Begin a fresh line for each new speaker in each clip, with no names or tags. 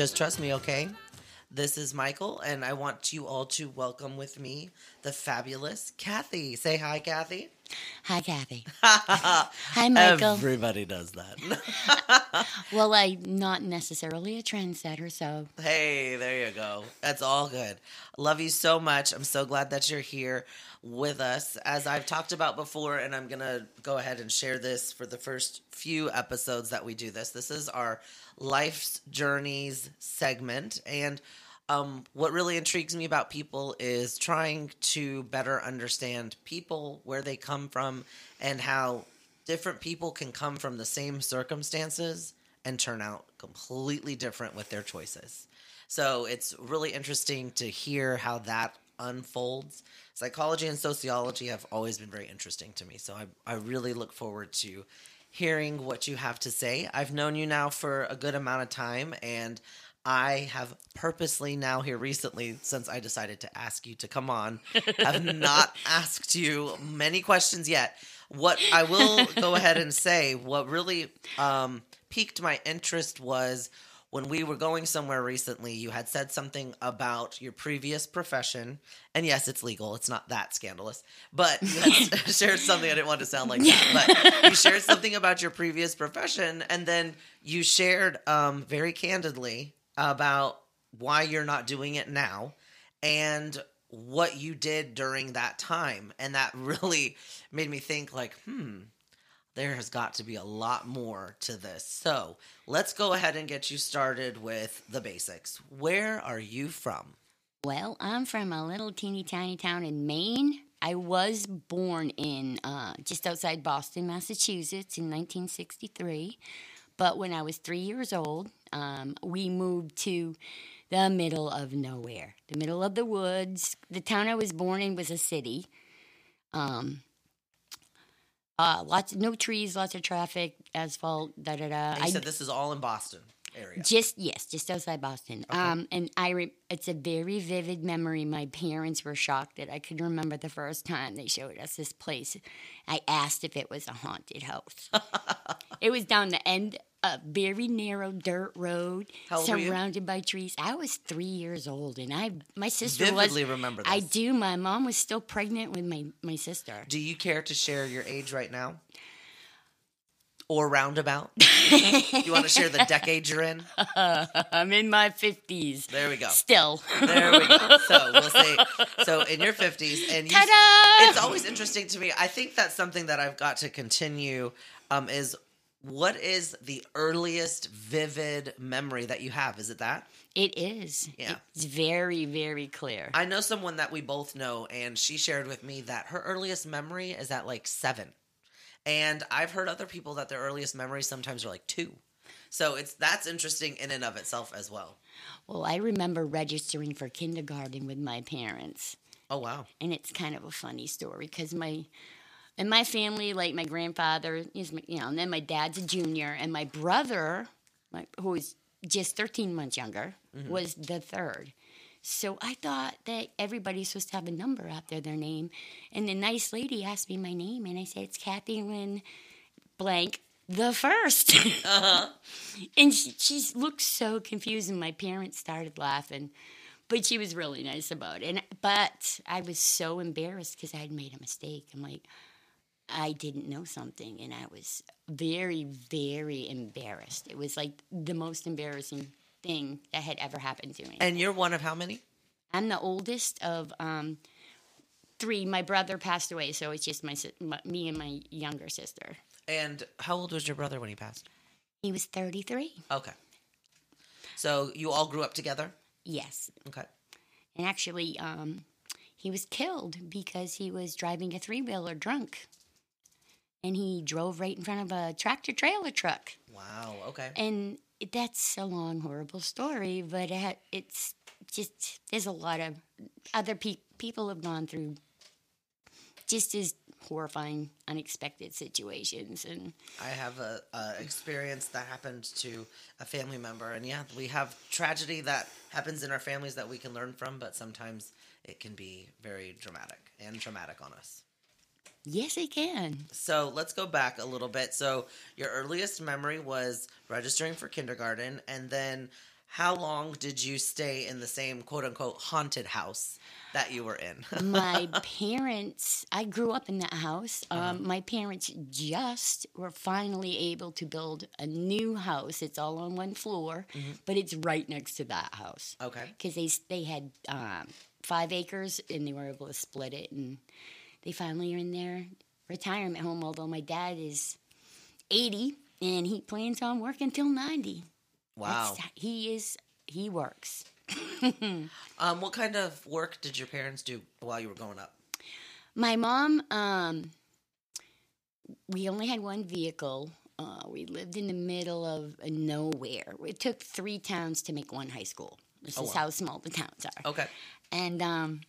Just trust me, okay? This is Michael, and I want you all to welcome with me the fabulous Kathy. Say hi, Kathy.
Hi, Kathy. Hi, Michael.
Everybody does that.
well, I'm not necessarily a trendsetter, so
hey, there you go. That's all good. Love you so much. I'm so glad that you're here with us. As I've talked about before, and I'm going to go ahead and share this for the first few episodes that we do this. This is our Life's Journeys segment. And um, what really intrigues me about people is trying to better understand people, where they come from, and how different people can come from the same circumstances and turn out completely different with their choices. So it's really interesting to hear how that unfolds. Psychology and sociology have always been very interesting to me. So I, I really look forward to hearing what you have to say. I've known you now for a good amount of time, and I have purposely now here recently, since I decided to ask you to come on, have not asked you many questions yet. What I will go ahead and say, what really um, piqued my interest was when we were going somewhere recently, you had said something about your previous profession. And yes, it's legal. It's not that scandalous. But you shared something. I didn't want to sound like that. But you shared something about your previous profession. And then you shared um, very candidly about why you're not doing it now and what you did during that time. And that really made me think, like, hmm, there has got to be a lot more to this. So let's go ahead and get you started with the basics. Where are you from?
well, I'm from a little teeny tiny town in Maine. I was born in uh, just outside Boston, Massachusetts in 1963. But when I was three years old, um, we moved to the middle of nowhere, the middle of the woods. The town I was born in was a city. Um, uh, lots, no trees, lots of traffic, asphalt, da da da.
And you
I
said this is all in Boston area.
just yes, just outside Boston.
Okay.
Um, and I re- it's a very vivid memory. My parents were shocked that I could remember the first time they showed us this place. I asked if it was a haunted house. it was down the end, a very narrow dirt road,
How old were you?
surrounded by trees. I was three years old, and I my sister
Vividly
was.
remember This.
I do. My mom was still pregnant with my my sister.
Do you care to share your age right now? Or roundabout? you want to share the decade you're in?
I'm in my fifties.
There we go.
Still.
There we go. So we'll say so in your fifties, and you, it's always interesting to me. I think that's something that I've got to continue. Um, is what is the earliest vivid memory that you have? Is it that?
It is.
Yeah.
It's very, very clear.
I know someone that we both know, and she shared with me that her earliest memory is at like seven. And I've heard other people that their earliest memories sometimes are like two. So it's that's interesting in and of itself as well.
well, I remember registering for kindergarten with my parents,
Oh wow.
and it's kind of a funny story because my in my family, like my grandfather is, my- you know, and then my dad's a junior, and my brother, my, who was just thirteen months younger, mm-hmm. was the third. So I thought that everybody's supposed to have a number after their name, and the nice lady asked me my name, and I said it's Kathy Lynn blank the 1st uh-huh. and she, she looked so confused, and my parents started laughing. But she was really nice about it. And but I was so embarrassed because I had made a mistake. I'm like, I didn't know something, and I was very, very embarrassed. It was like the most embarrassing thing that had ever happened to me.
And you're one of how many?
I'm the oldest of um, three. My brother passed away, so it's just my, my me and my younger sister.
And how old was your brother when he passed?
He was 33.
Okay. So you all grew up together?
Yes,
Okay.
and actually, um, he was killed because he was driving a three wheeler drunk, and he drove right in front of a tractor trailer truck.
Wow. Okay.
And that's a long, horrible story, but it, it's just there's a lot of other pe- people have gone through just as horrifying, unexpected situations. And
I have a, a experience that happened to a family member, and yeah, we have tragedy that happens in our families that we can learn from, but sometimes it can be very dramatic and traumatic on us.
Yes, it can.
So let's go back a little bit. So your earliest memory was registering for kindergarten, and then how long did you stay in the same quote unquote haunted house that you were in?
my parents i grew up in that house um, my parents just were finally able to build a new house it's all on one floor but it's right next to that house
okay.
because they, they had um, five acres and they were able to split it and they finally are in their retirement home although my dad is 80 and he plans on working till 90
Wow.
That's- he is he works
Um, what kind of work did your parents do while you were growing up?
My mom, um, we only had one vehicle. Uh, we lived in the middle of nowhere. It took three towns to make one high school. This
Oh,
is
wow.
how small the towns are.
Okay.
And um,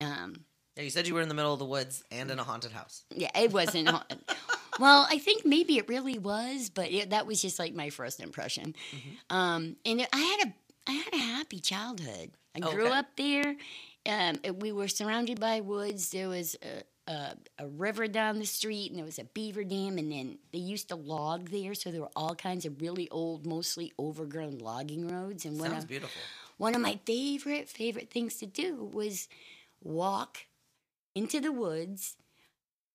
um,
Yeah, you said you were in the middle of the woods and in a haunted house.
yeah, it wasn't. well, I think maybe it really was, but it, that was just like my first impression.
Mm-hmm.
Um, and it, I had a I had a happy childhood. I grew
Okay.
up there. Um, we were surrounded by woods. There was a, a, a river down the street, and there was a beaver dam. And then they used to log there, so there were all kinds of really old, mostly overgrown logging roads. And one
Sounds
of,
beautiful.
one of my favorite favorite things to do was walk into the woods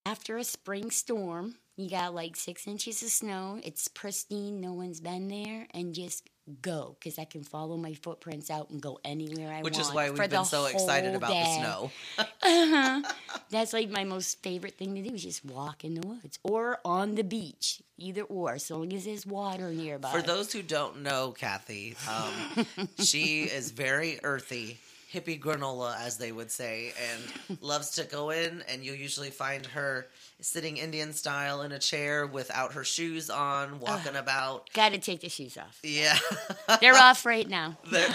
after a spring storm. You got like six inches of snow. It's pristine. No one's been there, and just go because I can follow my footprints out and go anywhere I
Which
want.
Which is why we've been so excited about the snow.
Uh-huh. That's like my most favorite thing to do is just walk in the woods or on the beach, either or, as long as there's water nearby.
For those who don't know Kathy, um, she is very earthy, hippie granola, as they would say, and loves to go in. And you'll usually find her sitting Indian style in a chair without her shoes on, walking about.
Got to take the shoes off.
Yeah.
They're off right now.
They're-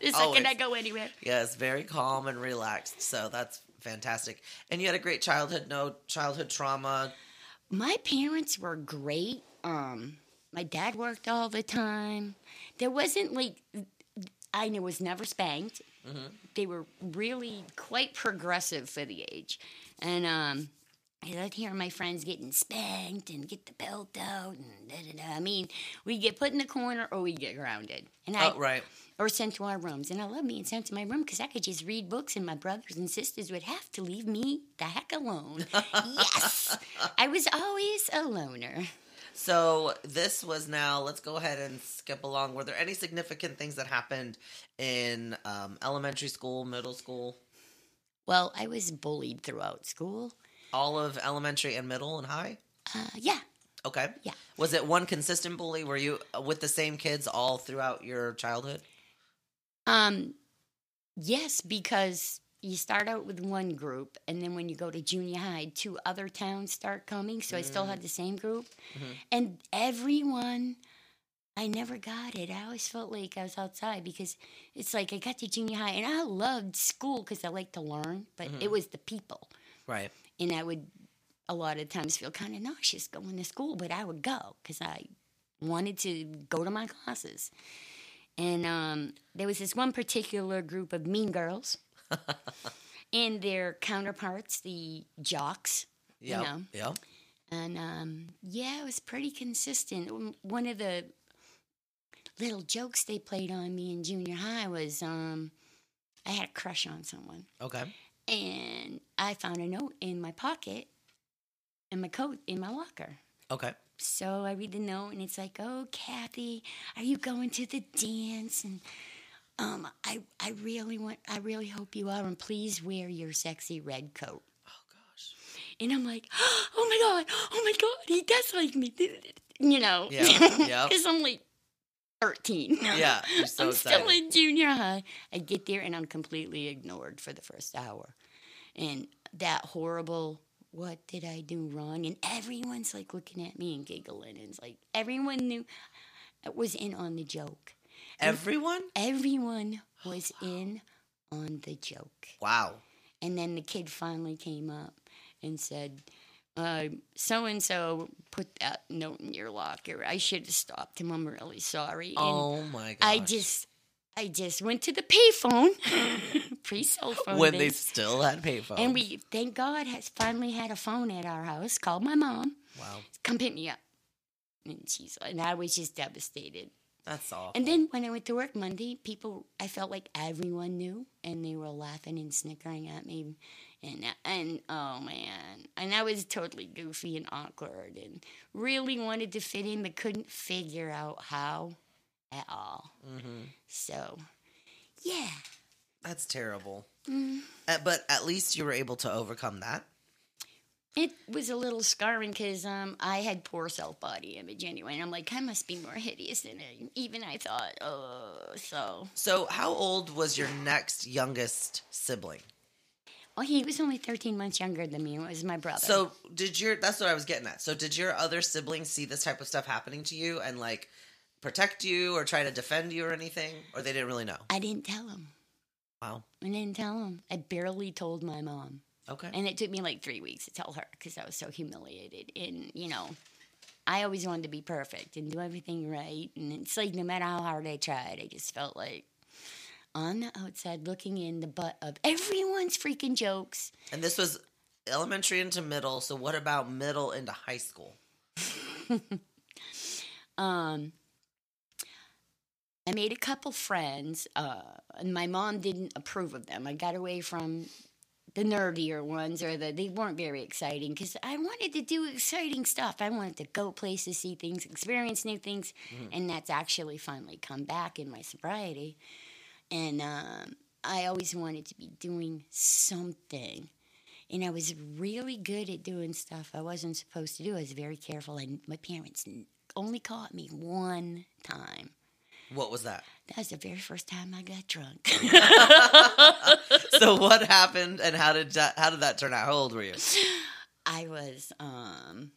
The second I go anywhere.
Yes, very calm and relaxed. So that's fantastic. And you had a great childhood, no childhood trauma.
My parents were great. Um, my dad worked all the time. There wasn't like I was never spanked. They were really quite progressive for the age, and um, I loved hearing my friends getting spanked and get the belt out and da da da. I mean, we get put in the corner or we get grounded, and I
Oh, right.
or sent to our rooms. And I love being sent to my room because I could just read books, and my brothers and sisters would have to leave me the heck alone. yes, I was always a loner.
So this was now. Let's go ahead and skip along. Were there any significant things that happened in um, elementary school, middle school,
Well, I was bullied throughout school.
all of elementary and middle and high?
Uh, yeah,
Okay.
Yeah.
Was it one consistent bully? Were you with the same kids all throughout your childhood?
um, yes, because you start out with one group, and then when you go to junior high, two other towns start coming. So I still mm. had the same group, mm-hmm. and everyone. I never got it. I always felt like I was outside because it's like I got to junior high and I loved school because I like to learn, but it mm-hmm. was the people.
Right.
and I would a lot of times feel kind of nauseous going to school, but I would go because I wanted to go to my classes. And um, there was this one particular group of mean girls, and their counterparts, the jocks,
Yeah.
you know.
Yeah.
And um, yeah, it was pretty consistent. One of the little jokes they played on me in junior high was um, I had a crush on someone
Okay.
and I found a note in my pocket in my coat in my locker.
Okay.
So I read the note and it's like, "Oh, Kathy, are you going to the dance?" And um, I I really want I really hope you are, and please wear your sexy red coat.
Oh gosh.
And I'm like, "Oh my god, oh my god, he does like me," you know?
Yeah, yeah.
Because I'm like. 13.
Yeah, so
I'm
excited.
still in junior high. I get there and I'm completely ignored for the first hour. And that horrible, what did I do wrong? And everyone's like looking at me and giggling. And it's like everyone knew I was in on the joke.
Everyone?
Everyone was in on the joke.
Wow.
And then the kid finally came up and said, so and so put that note in your locker. I should have stopped him. I'm really sorry. And
Oh my god.
I just, I just went to the payphone, pre cell phone.
when they still had payphones.
and we, thank God, has finally had a phone at our house. Called my mom,
wow,
come pick me up, and she's, and I was just devastated.
That's awful.
And then when I went to work Monday, people, I felt like everyone knew, and they were laughing and snickering at me, and and oh man, and I was totally goofy and awkward, and really wanted to fit in, but couldn't figure out how at all.
hmm
So, yeah,
That's terrible.
Mm.
Uh, but at least you were able to overcome that.
It was a little scarring because um, I had poor self body image anyway, and I'm like, I must be more hideous than I, even I thought. Oh, so
So, how old was your next youngest sibling?
well, he was only 13 months younger than me. It was my brother.
So, did your that's what I was getting at. So, did your other siblings see this type of stuff happening to you and like protect you or try to defend you or anything, or they didn't really know?
I didn't tell him.
Wow.
I didn't tell him. I barely told my mom.
Okay.
And it took me like three weeks to tell her because I was so humiliated. And, you know, I always wanted to be perfect and do everything right. And it's like no matter how hard I tried, I just felt like on the outside looking in the butt of everyone's freaking jokes.
And this was elementary into middle. So, what about middle into high school?
Um, I made a couple friends, uh, and my mom didn't approve of them. I got away from the nerdier ones, or the they weren't very exciting because I wanted to do exciting stuff. I wanted to go places, see things, experience new things, and that's actually finally come back in my sobriety. And um, I always wanted to be doing something. And I was really good at doing stuff I wasn't supposed to do. I was very careful, and my parents only caught me one time.
What was that?
That was the very first time I got drunk.
so, what happened and how did that, how did that turn out? How old were you?
I was, um,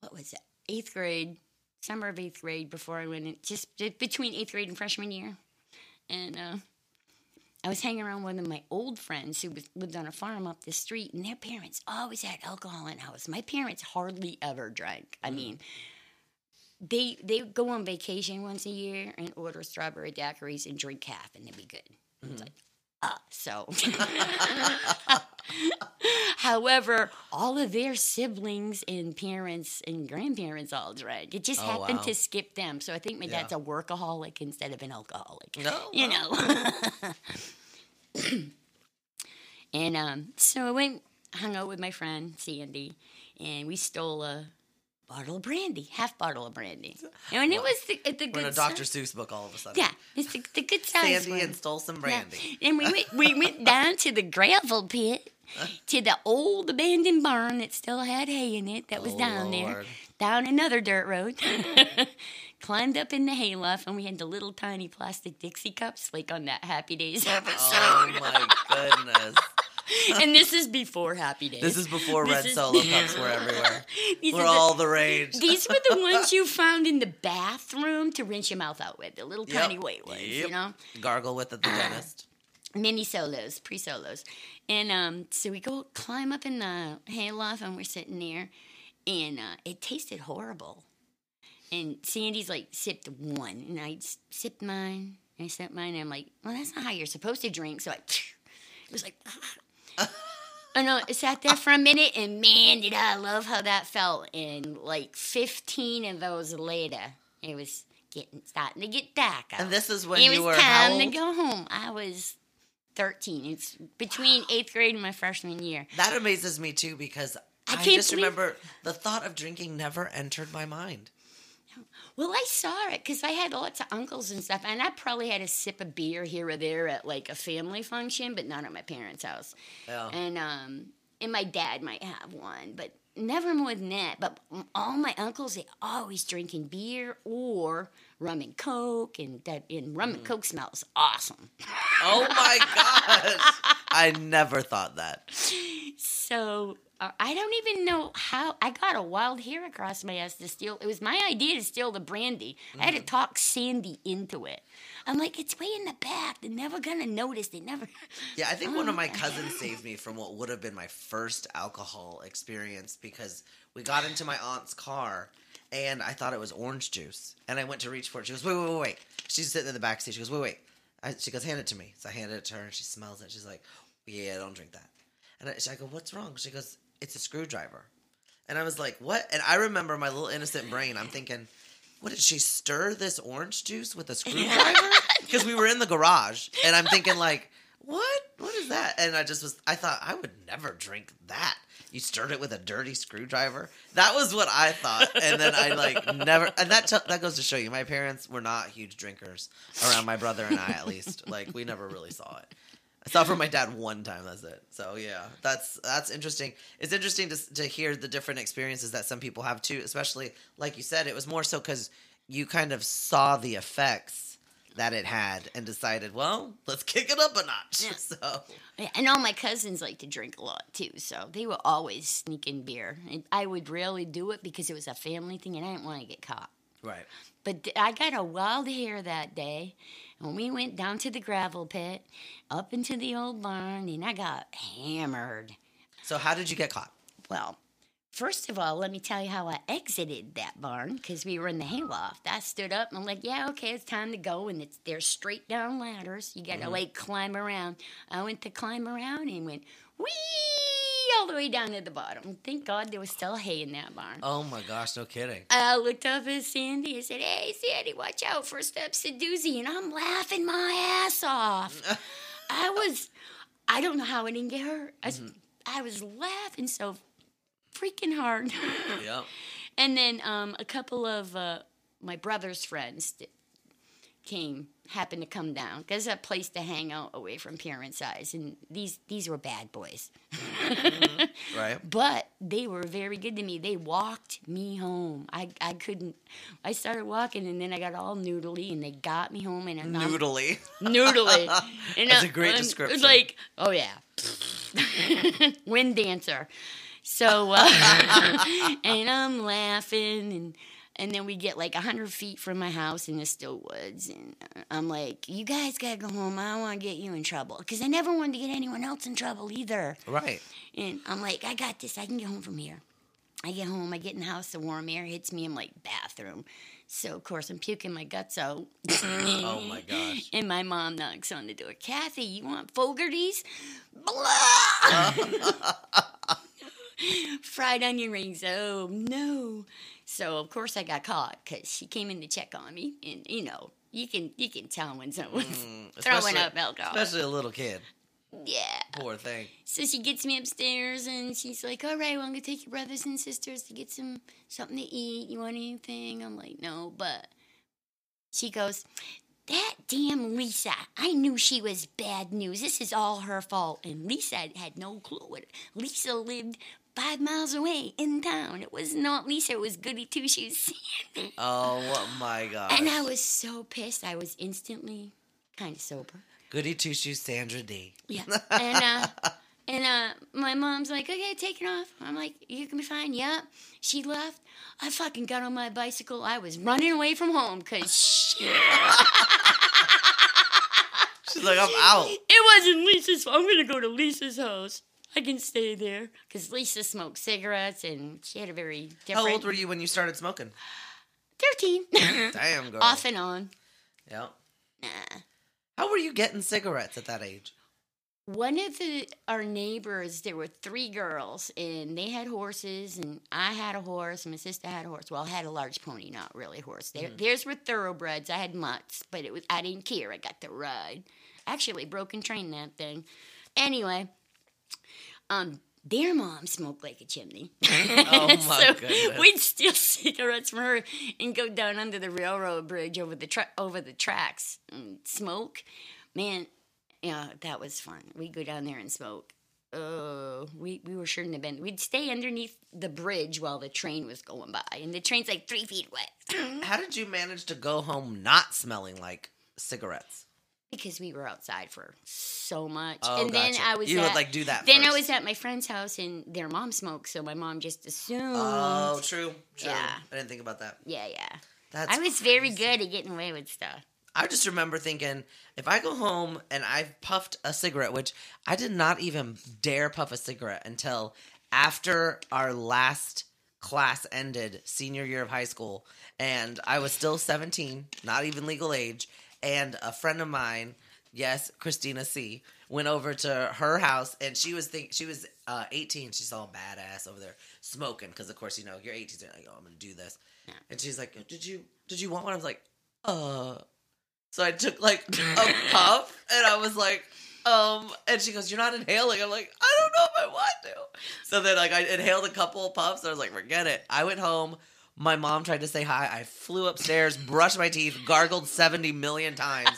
what was it? Eighth grade, summer of eighth grade before I went in, just between eighth grade and freshman year. And uh, I was hanging around with one of my old friends who was, lived on a farm up the street, and their parents always had alcohol in the house. My parents hardly ever drank. I mean, they they go on vacation once a year and order strawberry daiquiris and drink half, and they'd be good. It's like, ah, so. However, all of their siblings and parents and grandparents all drank. It just
Oh,
happened
wow.
to skip them. So I think my
Yeah.
dad's a workaholic instead of an alcoholic.
No.
You know. and um, so I went, hung out with my friend Sandy, and we stole a bottle of brandy, half bottle of brandy. And it was the, the good
We're in a
stuff.
Dr. Seuss book all of a sudden.
Yeah, it's the, the good size
Sandy
one.
and stole some brandy.
Yeah. And we went, we went down to the gravel pit, to the old abandoned barn that still had hay in it that oh, was
Oh,
down there, down another dirt road. Climbed up in the hayloft, and we had the little tiny plastic Dixie cups, like on that Happy Days oh, episode.
Oh my goodness.
and this is before Happy Days.
This is before
This
red
is-
solo cups were everywhere.
These
We're
the-
all the rage.
These were the ones you found in the bathroom to rinse your mouth out with, the little
Yep.
tiny white ones,
Yep.
you know?
Gargle with at the dentist.
mini solos, pre solos. And um, so we go climb up in the hayloft and we're sitting there, and uh, it tasted horrible. And Sandy's like sipped one, and I sipped mine, and I sipped mine, and I'm like, well, that's not how you're supposed to drink. So I, it was like, and I sat there for a minute, and man, did I love how that felt. And like 15 of those later, it was getting starting to get dark. out.
And this is when
it
you
was
were
time to go home. I was 13. It's between eighth grade and my freshman year.
That amazes me too because
I
I, just
believe-
remember the thought of drinking never entered my mind.
Well, I saw it because I had lots of uncles and stuff, and I probably had a sip of beer here or there at like a family function, but not at my parents' house.
Yeah.
And um, and my dad might have one, but never more than that. But all my uncles, they always drinking beer or rum and coke, and that and rum
Mm.
and coke smells awesome.
Oh my gosh. I never thought that.
So Uh, I don't even know how I got a wild hair across my ass to steal. It was my idea to steal the brandy. I had to mm-hmm. talk Sandy into it. I'm like, it's way in the back. They're never gonna notice. They never.
Yeah, I think one of my oh, cousins saved me from what would have been my first alcohol experience because we got into my aunt's car and I thought it was orange juice. And I went to reach for it. She goes, wait, wait, wait, wait. She's sitting in the back seat. She goes, wait, wait. I, she goes, hand it to me. So I handed it to her and she smells it. She's like, yeah, don't drink that. And I, I go, what's wrong? She goes, it's a screwdriver. And I was like, what? And I remember my little innocent brain. I'm thinking, what did she stir this orange juice with a screwdriver? Because we were in the garage, and I'm thinking like, what? What is that? And I just was, I thought I would never drink that. You stirred it with a dirty screwdriver. That was what I thought, and then I like never. And that t- that goes to show you, my parents were not huge drinkers around my brother and I, at least. Like we never really saw it. I saw from my dad one time. That's it. So yeah, that's that's interesting. It's interesting to to hear the different experiences that some people have too. Especially like you said, it was more so because you kind of saw the effects that it had and decided, well, let's kick it up a notch.
Yeah.
So
Yeah, and all my cousins like to drink a lot too, so they were always sneaking beer. And I would rarely do it because it was a family thing, and I didn't want to get caught.
right.
But I got a wild hair that day, and we went down to the gravel pit, up into the old barn, and I got hammered.
So how did you get caught?
Well, first of all, let me tell you how I exited that barn because we were in the hayloft. I stood up and I'm like, yeah, okay, it's time to go. And it's there's straight down ladders. You got to mm-hmm. like climb around. I went to climb around and went wee all the way down to the bottom. Thank God there was still hay in that barn.
Oh my gosh, no kidding.
I looked up at Sandy and said, Hey, Sandy, watch out for steps a doozy. And I'm laughing my ass off. I was, I don't know how I didn't get hurt. I, was- I was laughing so freaking hard.
Yep.
and then um, a couple of uh, my brother's friends came, happened to come down. There's a place to hang out away from parents' eyes. And these, these were bad boys.
Right.
But they were very good to me. They walked me home. I, I couldn't. I started walking, and then I got all noodly, and they got me home. And I'm
Noodly.
noodly. And
That's
I-
a great
and
description.
Like, oh yeah, wind dancer. So, uh, and I'm laughing, and and then we get like hundred feet from my house in the still woods, and I'm like, you guys gotta go home. I don't want to get you in trouble because I never wanted to get anyone else in trouble either.
Right.
And I'm like, I got this. I can get home from here. I get home, I get in the house, the warm air hits me. I'm like, bathroom. So, of course, I'm puking my guts out.
Oh my gosh.
And my mom knocks on the door. Kathy, you want Fogarty's? Blah! Fried onion rings. Oh, no. So, of course, I got caught because she came in to check on me. And, you know, you can you can tell when someone's throwing
Mm, especially-
up alcohol.
Especially a little kid.
yeah.
Poor thing.
So she gets me upstairs and she's like, "All right, well, I'm gonna take your brothers and sisters to get some something to eat. You want anything?" I'm like, "No," but she goes, "That damn Lisa! I knew she was bad news. This is all her fault." And Lisa had no clue. What Lisa lived five miles away in town. It was not Lisa. It was Goody Two Shoes Sandy.
Oh my gosh.
And I was so pissed. I was instantly kind of sober.
Goody two shoes Sandra Dee.
Yeah. And uh and uh my mom's like, Okay, take it off. I'm like, You can be fine. Yeah. She left. I fucking got on my bicycle. I was running away from home because
She's like, I'm out.
it wasn't Lisa's fault. I'm gonna go to Lisa's house. I can stay there because Lisa smoked cigarettes and she had a very different.
How old were you when you started smoking?
Thirteen.
Damn, girl.
Off and on.
Yeah.
Nah.
How were you getting cigarettes at that age?
One of the our neighbors, there were three girls, and they had horses, and I had a horse, and my sister had a horse. Well, I had a large pony, not really a horse. Their, mm-hmm. Theirs were thoroughbreds. I had mutts, but it was I didn't care. I got to ride. Actually, broken train that thing. Anyway, um, their mom smoked like a chimney.
Oh, my
so
goodness.
We'd steal cigarettes from her and go down under the railroad bridge over the tra- over the tracks and smoke. Man, yeah, that was fun. We'd go down there and smoke. Oh, we, we were shouldn't have been. We'd stay underneath the bridge while the train was going by, and the train's like three feet away.
How did you manage to go home not smelling like cigarettes?
Because we were outside for so much.
Oh,
and then. I was
You would, like, do that
Then I was at my friend's house and their mom smoked, so my mom just assumed.
Oh, true, true.
Yeah.
I didn't think about that.
Yeah, yeah.
That's
I was very good at getting away with stuff.
I just remember thinking, if I go home and I've puffed a cigarette, which I did not even dare puff a cigarette until after our last class ended, senior year of high school, and I was still 17, not even legal age, and a friend of mine, yes, Christina C, went over to her house and she was think she was uh, 18. She's all badass over there smoking because of course you know you're 18. So you're like, oh, I'm gonna do this,
Yeah.
and she's like, did you did you want one? I was like, uh. So I took like a puff and I was like, um, and she goes, You're not inhaling. I'm like, I don't know if I want to. So then like I inhaled a couple of puffs and I was like, forget it. I went home. My mom tried to say hi. I flew upstairs, brushed my teeth, gargled 70 million times.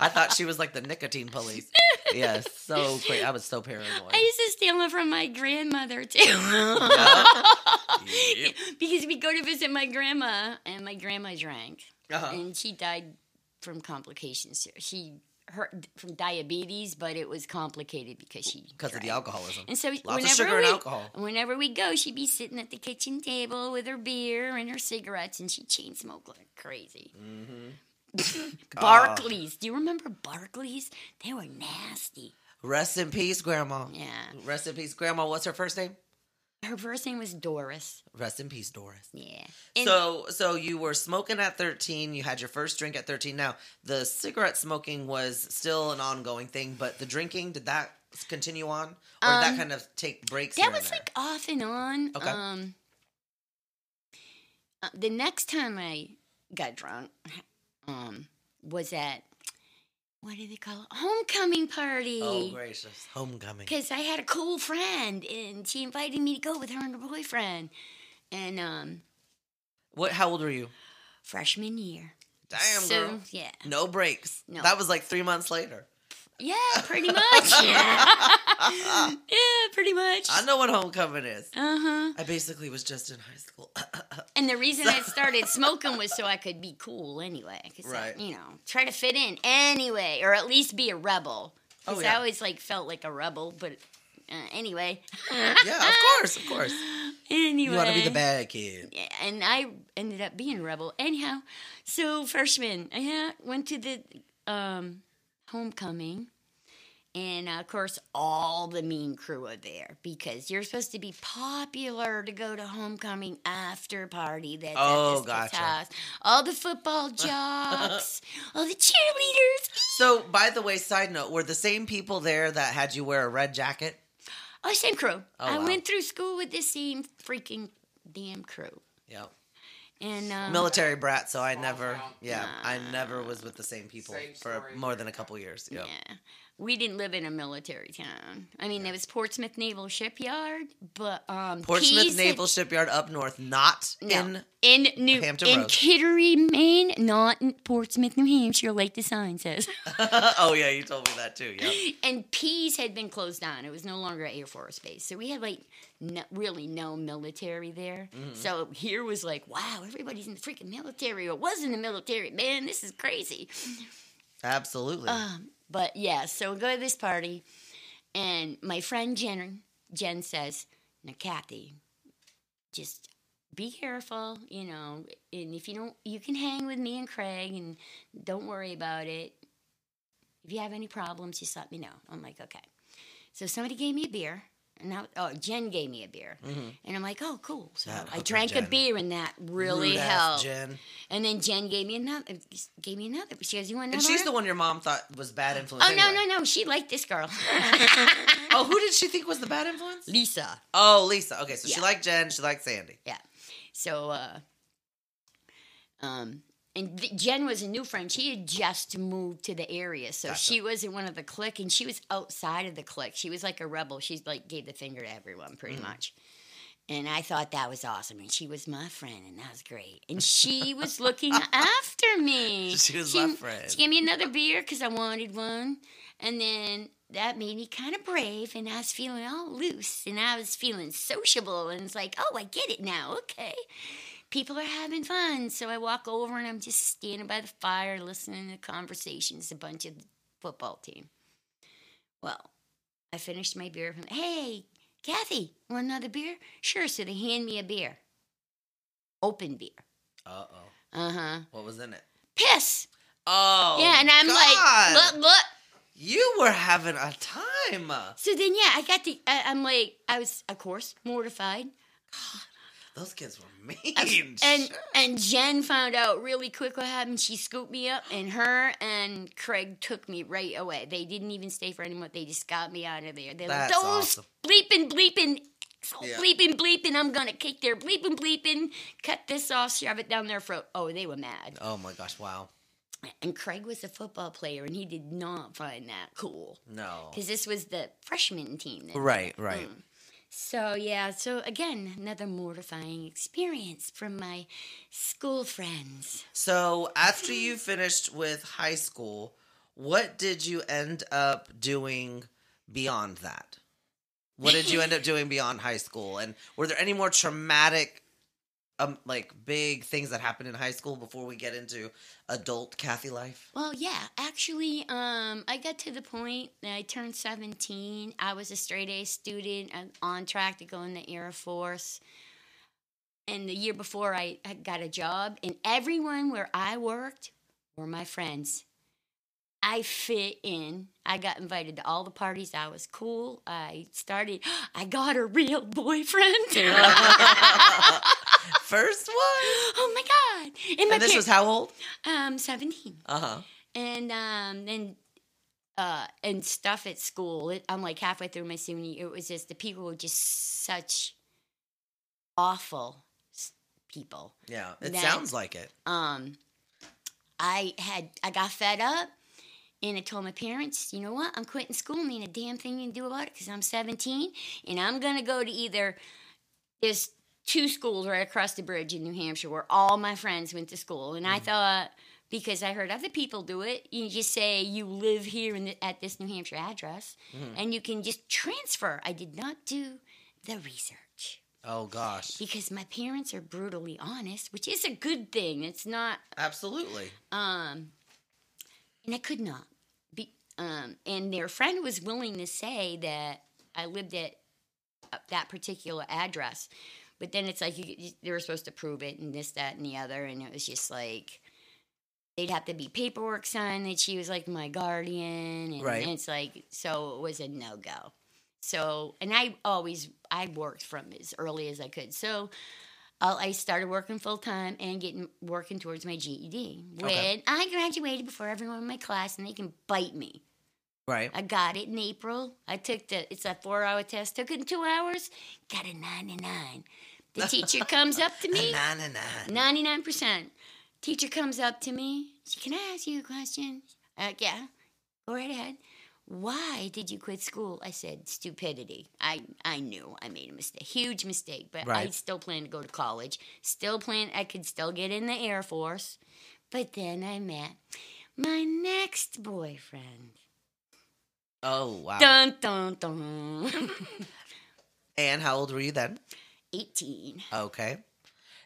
I thought she was like the nicotine police. Yes, so crazy. I was so paranoid.
I used to steal them from my grandmother too.
Yep.
because we'd go to visit my grandma, and my grandma drank,
Uh-huh.
and she died from complications. She hurt from diabetes, but it was complicated because she
Because of the alcoholism.
And so
Lots
whenever
of sugar
we,
and alcohol.
Whenever we go, she'd be sitting at the kitchen table with her beer and her cigarettes, and she'd chain smoke like crazy.
Mm-hmm.
Barclays. Do you remember Barclays? They were nasty.
Rest in peace, Grandma.
Yeah.
Rest in peace, Grandma. What's her first name?
Her first name was Doris.
Rest in peace, Doris.
Yeah. And
so so you were smoking at 13 you had your first drink at 13 now the cigarette smoking was still an ongoing thing but the drinking did that continue on or did that
Um,
kind of take breaks
that was like off and on.
Okay.
Um, uh, the next time I got drunk um, was at what do they call it? Homecoming party.
oh gracious homecoming
Because I had a cool friend, and she invited me to go with her and her boyfriend. And um,
what how old were you
freshman year.
damn
so,
girl
Yeah.
no breaks
No.
that was like three months later
Yeah, pretty much. yeah, pretty much.
i know what homecoming is
Uh huh.
i basically was just in high school
And the reason I started smoking was so I could be cool anyway. 'cause I,
Right.
you know, try to fit in anyway, or at least be a rebel.
Oh,
Because
yeah.
I always like felt like a rebel, but uh, anyway.
yeah of course of course
Anyway.
you want to be the bad kid
Yeah, and I ended up being a rebel. Anyhow, so freshman, I went to the um, homecoming, and uh, of course, all the mean crew are there because you're supposed to be popular to go to homecoming after party. That's
Oh,
at
gotcha.
house. All the football jocks, all the cheerleaders.
so by the way side note were the same people there that had you wear a red jacket
Oh, same crew.
Oh,
I
wow.
went through school with the same freaking damn crew.
yeah
And um,
military brat, so I never,
town.
yeah, I never was with the same people
Same
for more
here.
than a couple years. Yep.
Yeah. We didn't live in a military town. I mean, there was Portsmouth Naval Shipyard, but um,
Portsmouth
Pease
Naval Shipyard up north, not
No.
in.
in New
Hampton
in
Roads.
Kittery, Maine, not in Portsmouth, New Hampshire, like the sign says.
oh yeah, you told me that too. Yeah.
and Pease had been closed down. It was no longer at Air Force Base, so we had like no, really no military there.
Mm-hmm.
So here was like, wow, everybody's in the freaking military or was in the military. Man, this is crazy.
Absolutely.
Um, but yeah, so we go to this party, and my friend Jen, Jen says, "Now, Kathy, just be careful, you know, and if you don't, you can hang with me and Craig, and don't worry about it. If you have any problems, just let me know." I'm like, "Okay." So somebody gave me a beer. And now, oh, Jen gave me a beer, and I'm like, "Oh, cool!" So
That
I drank a beer, and that really
Rude
helped.
Jen.
And then Jen gave me another. Gave me another. She goes, "You want
And
another?"
she's the one your mom thought was bad influence.
Oh no
anyway.
no no! She liked this girl,
Oh, who did she think was the bad influence?
Lisa.
Oh, Lisa. Okay, so she liked Jen. She liked Sandy.
Yeah. So, uh, um, and Jen was a new friend. She had just moved to the area, so
Gotcha.
she wasn't one of the clique, and she was outside of the clique. She was like a rebel. She like gave the finger to everyone, pretty
Mm-hmm.
much. And I thought that was awesome, and she was my friend, and that was great. And she was looking after me.
She was my friend.
She gave me another beer because I wanted one, and then that made me kind of brave, and I was feeling all loose, and I was feeling sociable, and it's like, oh, I get it now. Okay, people are having fun, so I walk over, and I'm just standing by the fire, listening to conversations. A bunch of football team. Well, I finished my beer. Hey, Kathy, want another beer? Sure. So they hand me a beer, open beer.
Uh oh.
Uh huh.
What was in it?
Piss.
Oh.
yeah, and I'm
God.
like, look, look.
You were having a time.
So then, yeah, I got the. I, I'm like, I was, of course, mortified.
Those kids were mean.
And and Jen found out really quick what happened. She scooped me up, and her and Craig took me right away. They didn't even stay for any more. They just got me out of there. They're like, those
awesome.
bleeping, bleeping,
Yeah.
bleeping, bleeping. I'm gonna kick their bleeping, bleeping. Cut this off, shove it down their throat. Oh, they were mad.
oh my gosh! Wow.
And Craig was a football player, and he did not find that cool
No.
because this was the freshman team.
Right. Right. Mm.
So yeah, so again, another mortifying experience from my school friends.
So after you finished with high school, what did you end up doing beyond that? What did you end up doing beyond high school? And were there any more traumatic, um, like big things that happened in high school before we get into adult Kathy life?
Well, yeah, actually, um, I got to the point that I turned 17. I was a straight A student and on track to go in the Air Force. And the year before, I, I got a job, and everyone where I worked were my friends. I fit in. I got invited to all the parties. I was cool. I started, I got a real boyfriend.
First one.
oh my God. And, my
And this was how old?
um, 17.
Uh huh.
and um then uh and stuff at school it, i'm like halfway through my senior year it was just the people were just such awful people
Yeah, it
That-
sounds like it.
um i had i got fed up and I told my parents, you know what? I'm quitting school. and ain't a damn thing you can do about it because I'm 17 and I'm going to go to either there's two schools right across the bridge in New Hampshire where all my friends went to school. And I thought, because I heard other people do it, you just say you live here in the, at this New Hampshire address and you can just transfer. I did not do the research
Oh gosh.
because my parents are brutally honest, which is a good thing. It's not
Absolutely.
um, and I could not. Be, um, and their friend was willing to say that I lived at uh, that particular address, but then it's like you, you, they were supposed to prove it and this, that, and the other, and it was just like they'd have to be paperwork signed that she was like my guardian, and,
Right.
and it's like so it was a no go. So, and I always I worked from as early as I could. So, uh, I started working full time and getting working towards my GED. When
Okay.
I graduated before everyone in my class, and they can bite me.
Right.
I got it in April. I took the it's a four hour test. Took it in two hours. Got a ninety nine. The teacher comes up to me.
Nah, nah, nah.
Ninety nine percent. Teacher comes up to me. She can I ask you a question? Uh, yeah. Go right ahead. Why did you quit school? I said stupidity. I I knew I made a mistake, huge mistake, but I still plan to go to college. Still plan I could still get in the Air Force. But then I met my next boyfriend.
Oh wow.
Dun dun dun.
And how old were you then?
18.
Okay.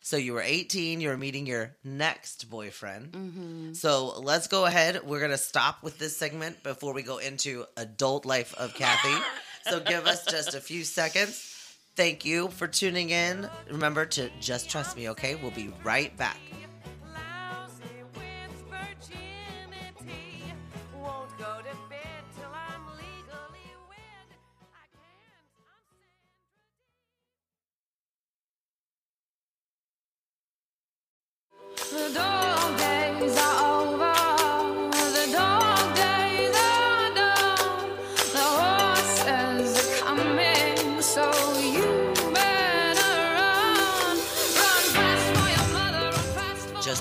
So you were 18, you were meeting your next boyfriend.
Mm-hmm.
So let's go ahead. We're going to stop with this segment before we go into adult life of Kathy. so give us just a few seconds. Thank you for tuning in. Remember to just trust me, okay? We'll be right back.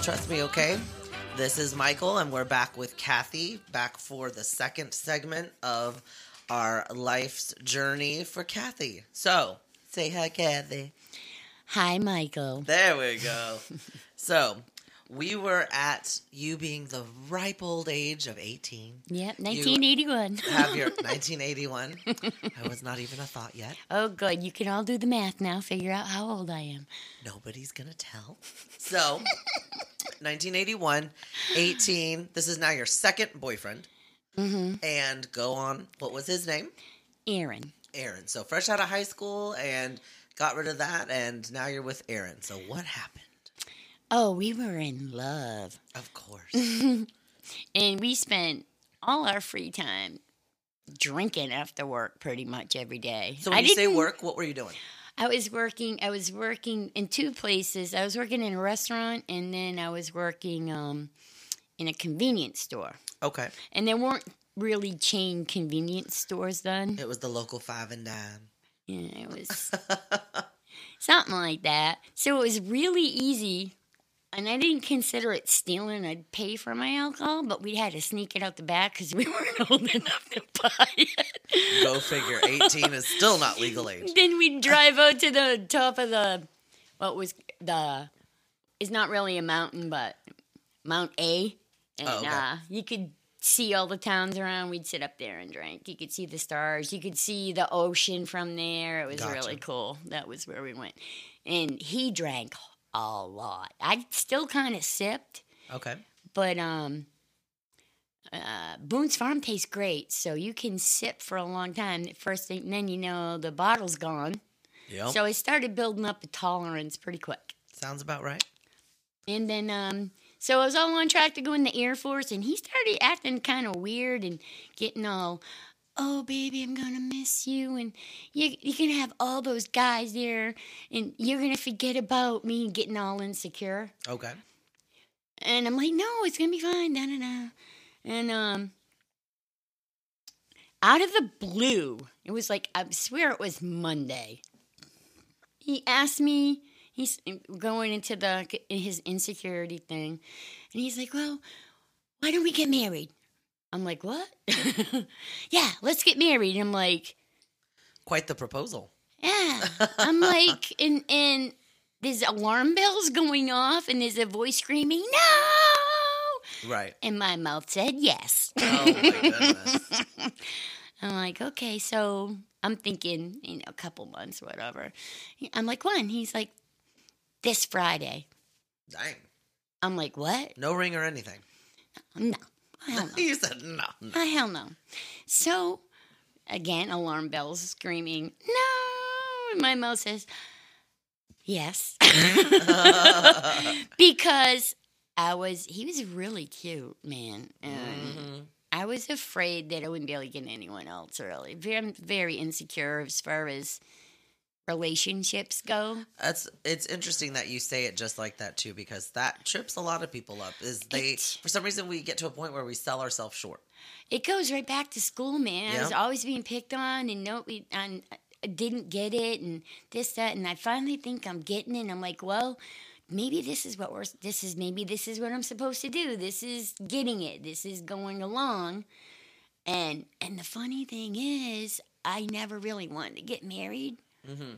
Trust me, okay? This is Michael, and we're back with Kathy, back for the second segment of our life's journey for Kathy. So, say hi, Kathy.
Hi, Michael.
There we go. so, we were at you being the ripe old age of 18.
Yep, 1981.
Have your 1981. I was not even a thought yet.
oh, good. You can all do the math now. Figure out how old I am.
Nobody's going to tell. So, 1981, 18. This is now your second boyfriend. Mm-hmm. and go on. What was his name?
Aaron.
Aaron. So fresh out of high school and got rid of that, and now you're with Aaron. So what happened?
Oh, we were in love.
Of course.
And we spent all our free time drinking after work pretty much every day.
So when
I
you say work, what were you doing?
I was working I was working in two places. I was working in a restaurant and then I was working um, in a convenience store.
Okay.
And there weren't really chain convenience stores then.
It was the local five and dime.
Yeah, it was something like that. So it was really easy. And I didn't consider it stealing. I'd pay for my alcohol, but we had to sneak it out the back because we weren't old enough to buy it.
Go figure. 18 is still not legal age.
then we'd drive out to the top of the, what was the, it's not really a mountain, but Mount A. And
Oh, okay.
uh, you could see all the towns around. We'd sit up there and drink. You could see the stars. You could see the ocean from there. It was
Gotcha.
really cool. That was where we went. And he drank a lot. I still kind of sipped,
Okay.
but um, uh, Boone's Farm tastes great, so you can sip for a long time. First thing, then you know the bottle's gone.
Yep.
So I started building up a tolerance pretty quick.
Sounds about right.
And then, um, so I was all on track to go in the Air Force, and he started acting kind of weird and getting all, oh, baby, I'm to miss you. And you, you're to have all those guys there, and you're to forget about me getting all insecure.
Okay.
And I'm like, no, it's to be fine. Da, da, da. And, um, out of the blue, it was like, I swear it was Monday. He asked me, he's going into the his insecurity thing, and he's like, well, why don't we get married? I'm like, what? yeah, let's get married. I'm like,
Quite the proposal.
yeah. I'm like, and and there's alarm bells going off, and there's a voice screaming, no!
Right.
And my mouth said yes.
Oh my goodness.
I'm like, okay, so I'm thinking, you know, a couple months, whatever. I'm like, when? He's like, this Friday.
Dang.
I'm like, what?
No ring or anything.
No. Hell no.
You said no. no.
Ah, hell no. So, again, alarm bells screaming, no! And my mouth says, yes. because I was, he was really cute, man. And
Mhm.
I was afraid that I wouldn't be able to get anyone else really. Very, very insecure as far as relationships go.
That's it's interesting that you say it just like that too, because that trips a lot of people up. Is they
It-
for some reason we get to a point where we sell ourselves short.
It goes right back to school, man. I was always being picked on and no, and I didn't get it and this, that, and I finally think I'm getting it. And I'm like, well, maybe this is what we're. This is maybe this is what I'm supposed to do. This is getting it. This is going along. And and the funny thing is, I never really wanted to get married.
Hmm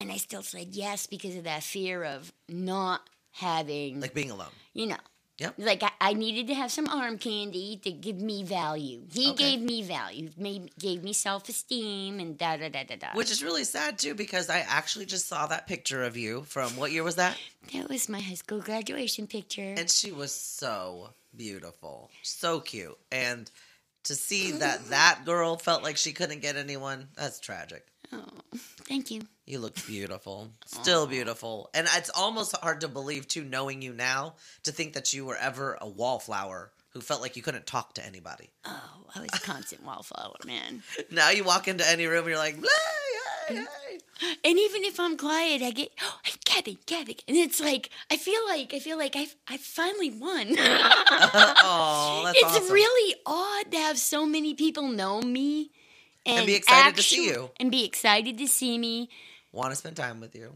And I still said yes because of that fear of not having,
Like being alone.
you know.
Yep.
Like I, I needed to have some arm candy to give me value. He
Okay.
gave me value, made, gave me self esteem, and da da da da da.
Which is really sad too, because I actually just saw that picture of you from what year was that?
that was my high school graduation picture.
And she was so beautiful, so cute, and to see that that girl felt like she couldn't get anyone, that's tragic.
Oh, thank you.
You look beautiful, still beautiful, and it's almost hard to believe too, knowing you now, to think that you were ever a wallflower who felt like you couldn't talk to anybody.
Oh, I was a constant wallflower, man.
Now you walk into any room, and you're like, hey, hey, mm. hey.
And even if I'm quiet, I get, oh, hey, Kathy, Kathy, and it's like I feel like I feel like I I finally won.
oh, that's
it's
awesome.
really odd to have so many people know me and,
be excited to see you.
and be excited to see me,
Want to spend time with you?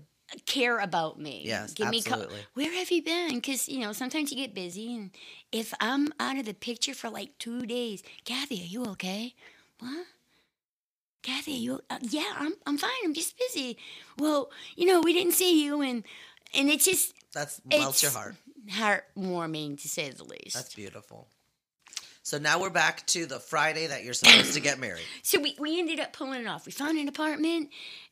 care about me.
Yes,
me co-
absolutely.
Where have you been? Because you know sometimes you get busy, and if I'm out of the picture for like two days, Kathy, are you okay? What? Kathy, are you? Uh, yeah, I'm. I'm fine. I'm just busy. Well, you know, we didn't see you, and and it's just
That's melts your heart.
heartwarming to say the least.
That's beautiful. So now we're back to the Friday that you're supposed to get married.
So we, we ended up pulling it off. We found an apartment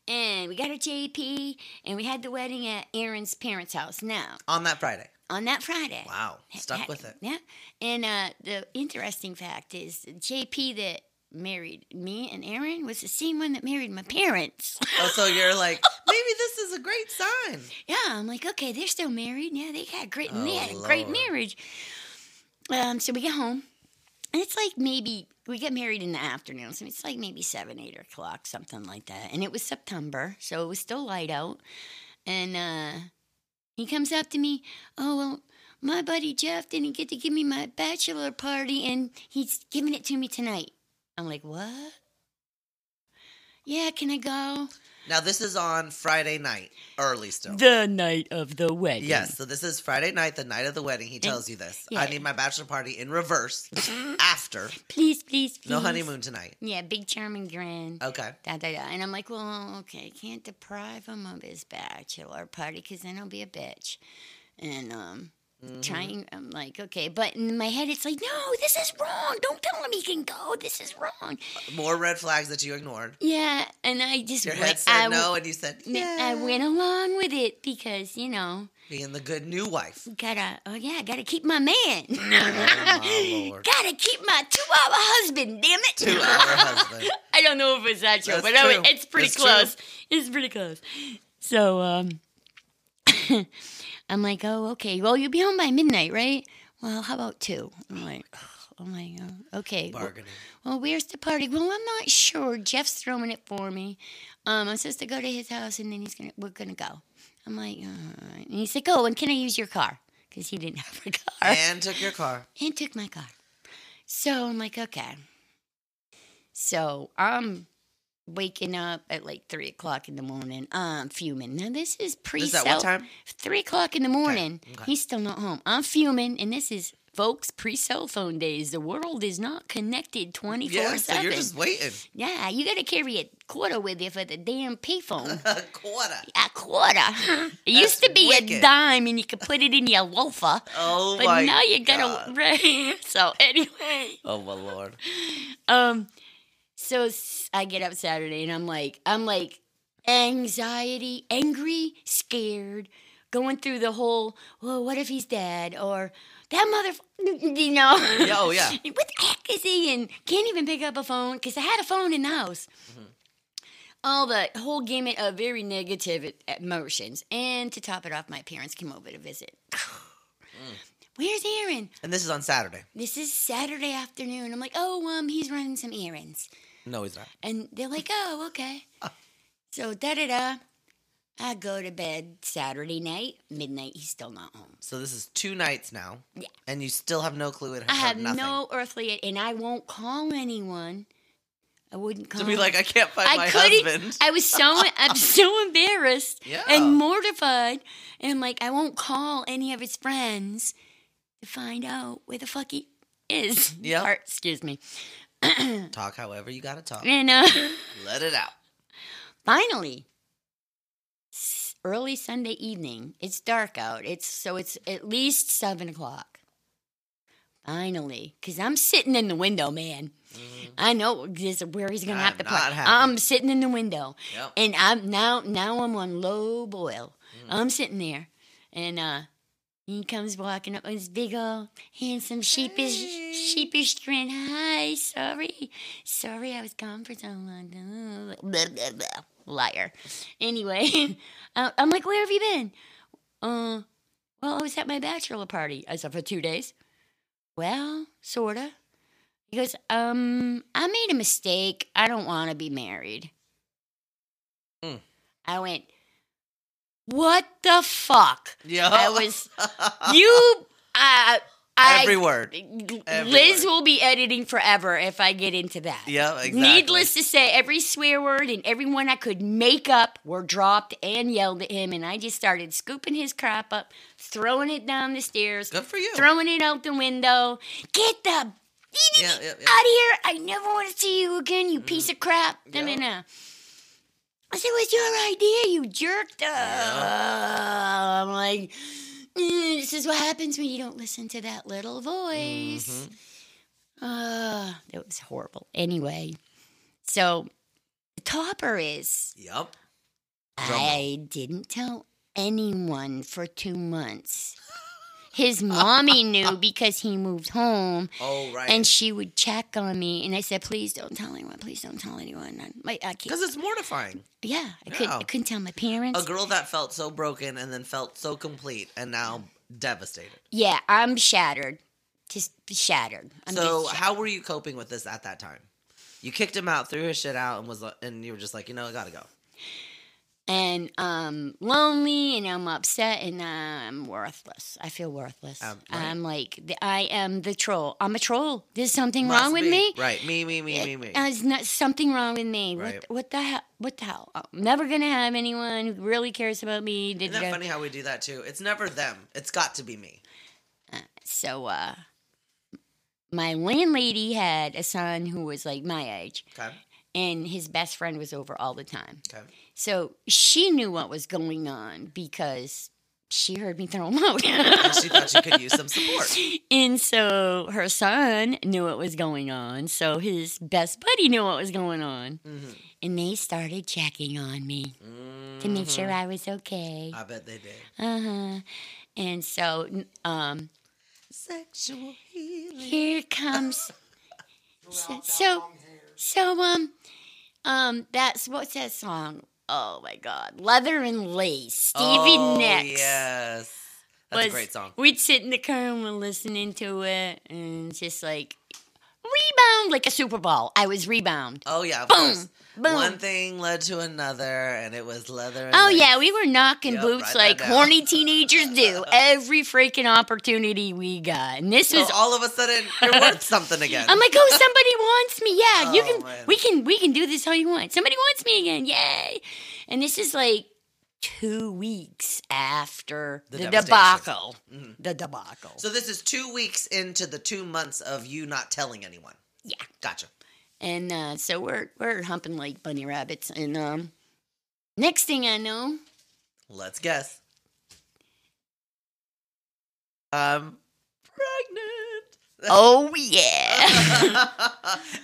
and we got a JP and we had the wedding at Aaron's parents' house. Now,
On that Friday.
on that Friday.
Wow. Stuck with it.
Yeah. And uh, the interesting fact is JP that married me and Aaron was the same one that married my parents.
Oh, so you're like, maybe this is a great sign.
yeah, I'm like, okay, they're still married. Yeah, they had great, and they
Oh,
had a great marriage. Um, so we get home, and it's like maybe we get married in the afternoon, so it's like maybe seven, eight o'clock, something like that. And it was September, so it was still light out. And uh, he comes up to me, oh well, my buddy Jeff didn't get to give me my bachelor party, and he's giving it to me tonight. I'm like, what? Yeah, can I go?
Now, this is on Friday night, early still.
The night of the wedding.
Yes, so this is Friday night, the night of the wedding. He tells you this. I need my bachelor party in reverse after.
Please, please, please.
No honeymoon tonight.
Yeah, big charming grin.
Okay.
Da, da, da. And I'm like, well, okay, can't deprive him of his bachelor party because then he'll be a bitch. And um,
Mm-hmm.
trying, I'm like, okay, but in my head, it's like, no, this is wrong. Don't tell him he can go. This is wrong.
More red flags that you ignored.
Yeah, and I just
Your
went,
head said
I,
no, and you said yeah.
I went along with it because you know,
Being the good new wife.
gotta, oh yeah, gotta keep my man.
Oh,
gotta keep my two-hour husband. Damn it.
Two hour husband.
I don't know if it's that true,
That's
but
true.
it's pretty
It's true.
close. It's pretty close. So um, I'm like, oh, okay. Well, you'll be home by midnight, right? Well, how about two? I'm like, oh my god. Okay. Well,
Bargaining.
well, where's the party? Well, I'm not sure. Jeff's throwing it for me. Um, I'm supposed to go to his house, and then he's gonna. We're gonna go. I'm like, right. And he's like, oh, and can I use your car? Because he didn't have a car
And took your car.
and took my car. So I'm like, okay. So I'm waking up at like three o'clock in the morning. I'm fuming. Now this is pre
is at what time?
Three o'clock in the morning.
okay.
He's still not home. I'm fuming, and this is folks pre cell phone days. The world is not connected twenty four seven.
Yeah, so you're just waiting.
Yeah, you got to carry a quarter with you for the damn payphone.
A quarter.
a quarter. It used to be
wicked.
a dime, and you could put it in your loafer.
Oh
But
my
now you gotta
God.
right. So anyway,
Oh my lord.
um, so I get up Saturday and I'm like, I'm like anxiety, angry, scared, going through the whole. Well, what if he's dead or that mother? You know?
Yeah, oh, yeah.
what the heck is he? And can't even pick up a phone because I had a phone in the house.
Mm-hmm.
All the whole gamut of very negative emotions, and to top it off, my parents came over to visit.
Mm.
Where's Aaron?
And this is on Saturday.
This is Saturday afternoon. I'm like, oh, um, he's running some errands.
No, he's not.
And they're like, oh, okay. So da da da. I go to bed Saturday night, midnight. He's still not home.
So this is two nights now.
Yeah.
And you still have no clue it
I have
nothing.
no earthly, and I won't call anyone. I wouldn't call.
to be like, I can't find
I
my
couldn't.
husband.
I was so I'm so embarrassed
Yeah.
and mortified, and I'm like, I won't call any of his friends to find out where the fuck he is. Or, excuse me.
talk however you gotta talk.
And uh,
Let it out.
finally, early Sunday evening. It's dark out. It's so it's at least seven o'clock. Finally, because I'm sitting in the window, man. I know this is where he's gonna
I'm
have to
Mm-hmm. happy.
I'm sitting in the window,
Yep.
and I'm now now I'm on low boil.
Mm.
I'm sitting there, and uh, he comes walking up with his big old handsome sheepish
Hey.
sheepish grin. Hi, sorry, sorry, I was gone for so long. Blah, blah, blah. Liar. Anyway, uh, I'm like, where have you been? Uh, well, I was at my bachelor party. I said for two days. Well, sorta. He goes, um, I made a mistake. I don't want to be married.
Mm.
I went, what the fuck?
Yeah.
I was, you, uh, I,
Every word. Every
Liz
word.
will be editing forever if I get into that.
Yeah, exactly.
Needless to say, every swear word and everyone I could make up were dropped and yelled at him, and I just started scooping his crap up, throwing it down the stairs,
Good for you.
throwing it out the window. Get the
Yeah, yeah, yeah.
out of here! I never want to see you again, you piece of crap. I
Yeah.
mean, uh, I said, "What's your idea, you jerk?" Uh, I'm like, "Mm, "This is what happens when you don't listen to that little voice."
Mm-hmm.
Uh, it was horrible. Anyway, so the topper is
Yep.
I didn't tell anyone for two months. His mommy knew because he moved home
Oh right.
and she would check on me. And I said, please don't tell anyone. Please don't tell anyone. I, my, I can't.
because it's mortifying.
Yeah, I, couldn't, I couldn't tell my parents.
A girl that felt so broken and then felt so complete and now devastated.
yeah, I'm shattered. Just shattered. I'm
so
just
how were you coping with this at that time? You kicked him out, threw his shit out, and was and you were just like, you know, I gotta go.
And um lonely and I'm upset and I'm worthless. I feel worthless.
Um, right.
I'm like the, I am the troll. I'm a troll. There's something
Must
wrong with
be.
me.
Right. Me, me, me, me, me.
Uh, There's not something wrong with me.
Right.
What, what the hell? What the hell? I'm never gonna have anyone who really cares about me.
Isn't that funny how we do that too? It's never them. It's got to be me.
So, uh, my landlady had a son who was like my age,
Okay.
and his best friend was over all the time.
Okay.
So she knew what was going on because she heard me throw him out.
And she thought she could use some support.
and so her son knew what was going on. So his best buddy knew what was going on.
Mhm.
And they started checking on me to make sure
Mhm.
I was okay.
I bet they did.
Uh huh. And so, um,
Sexual healing.
here comes. So, so, so, um, um, that's what's that song? Oh my God, Leather and Lace, Stevie
oh,
Nicks.
Yes. That's a great song.
We'd sit in the car and we're listening to it, and just like rebound like a Super Bowl. I was rebound.
Oh yeah, of
Boom,
course.
Boom.
One thing led to another, and it was leather. And
Oh
lace.
yeah, we were knocking
Yep,
boots like horny teenagers do every freaking opportunity we got, and this
So
was
all of a sudden, you're worth something again.
I'm like, oh, somebody wants me. Yeah, you
Oh,
can.
man.
We can. We can do this how you want. Somebody wants me again. Yay! And this is like two weeks after
The
the, debacle.
Mhm.
The debacle.
so this is two weeks into the two months of you not telling anyone.
yeah.
Gotcha.
And uh, so we're we're humping like bunny rabbits, and um, next thing I know,
Let's guess. I'm pregnant.
oh yeah,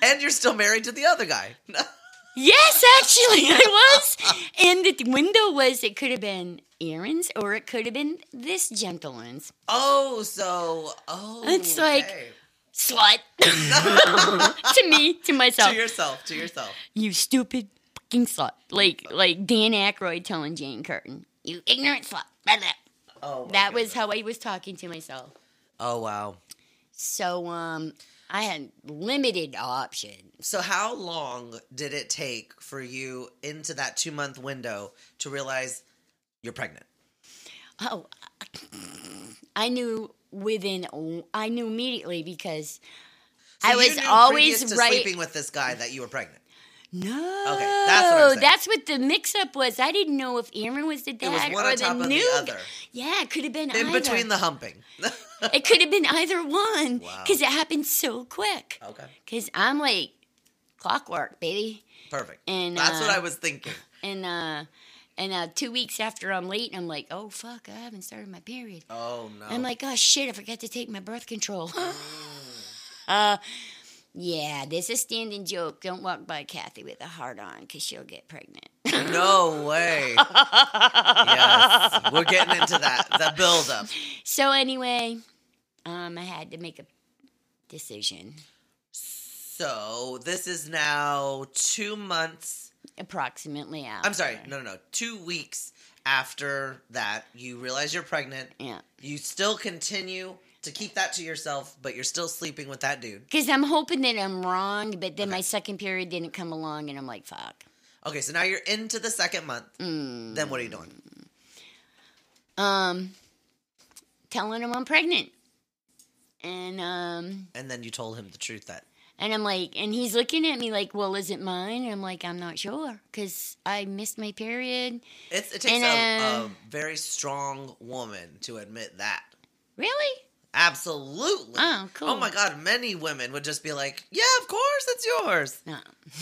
and you're still married to the other guy.
yes, actually I was. And the window was it could have been Aaron's or it could have been this gentleman's
oh, so oh,
It's like-
okay.
Slut to me to myself.
to yourself, to yourself.
you stupid fucking slut. Like like Dan Aykroyd telling Jane Curtin, you ignorant slut.
Oh,
That was how I was talking to myself.
Oh wow.
So um, I had limited options.
So how long did it take for you into that two month window to realize you're pregnant?
Oh, I knew within. I knew immediately because
So
I was always right.
sleeping with this guy that you were pregnant.
No, okay,
that's what,
that's what the mix-up was. I didn't know if Aaron was the
was
dad
one
or the new.
the.
Yeah, it could have been
In
either.
between the humping.
it could have been either one
Wow.
because it happened so quick.
okay.
Because I'm like clockwork, baby.
Perfect.
And,
That's what
uh,
I was thinking.
And uh, and uh, two weeks after I'm late, I'm like, oh fuck, I haven't started my period.
Oh no.
I'm like, oh shit, I forgot to take my birth control. uh, yeah, this is a standing joke. Don't walk by Kathy with a heart on because she'll get pregnant.
no way. yes. We're getting into that. The build up.
so anyway, um, I had to make a decision.
So this is now two months.
Approximately out.
I'm sorry. No, no, no. Two weeks after that, you realize you're pregnant.
Yeah.
You still continue to keep that to yourself, but you're still sleeping with that dude.
Because I'm hoping that I'm wrong, but then
Okay.
my second period didn't come along, and I'm like, fuck.
Okay, so now you're into the second month.
Mm.
Then what are you doing?
Um, telling him I'm pregnant. And um,
And then you told him the truth that
and I'm like, and he's looking at me like, well, is it mine? And I'm like, I'm not sure because I missed my period.
it's, it takes
And,
a,
uh,
a very strong woman to admit that.
Really?
Absolutely.
Oh, cool.
Oh my God, many women would just be like, "Yeah, of course, it's yours."
No.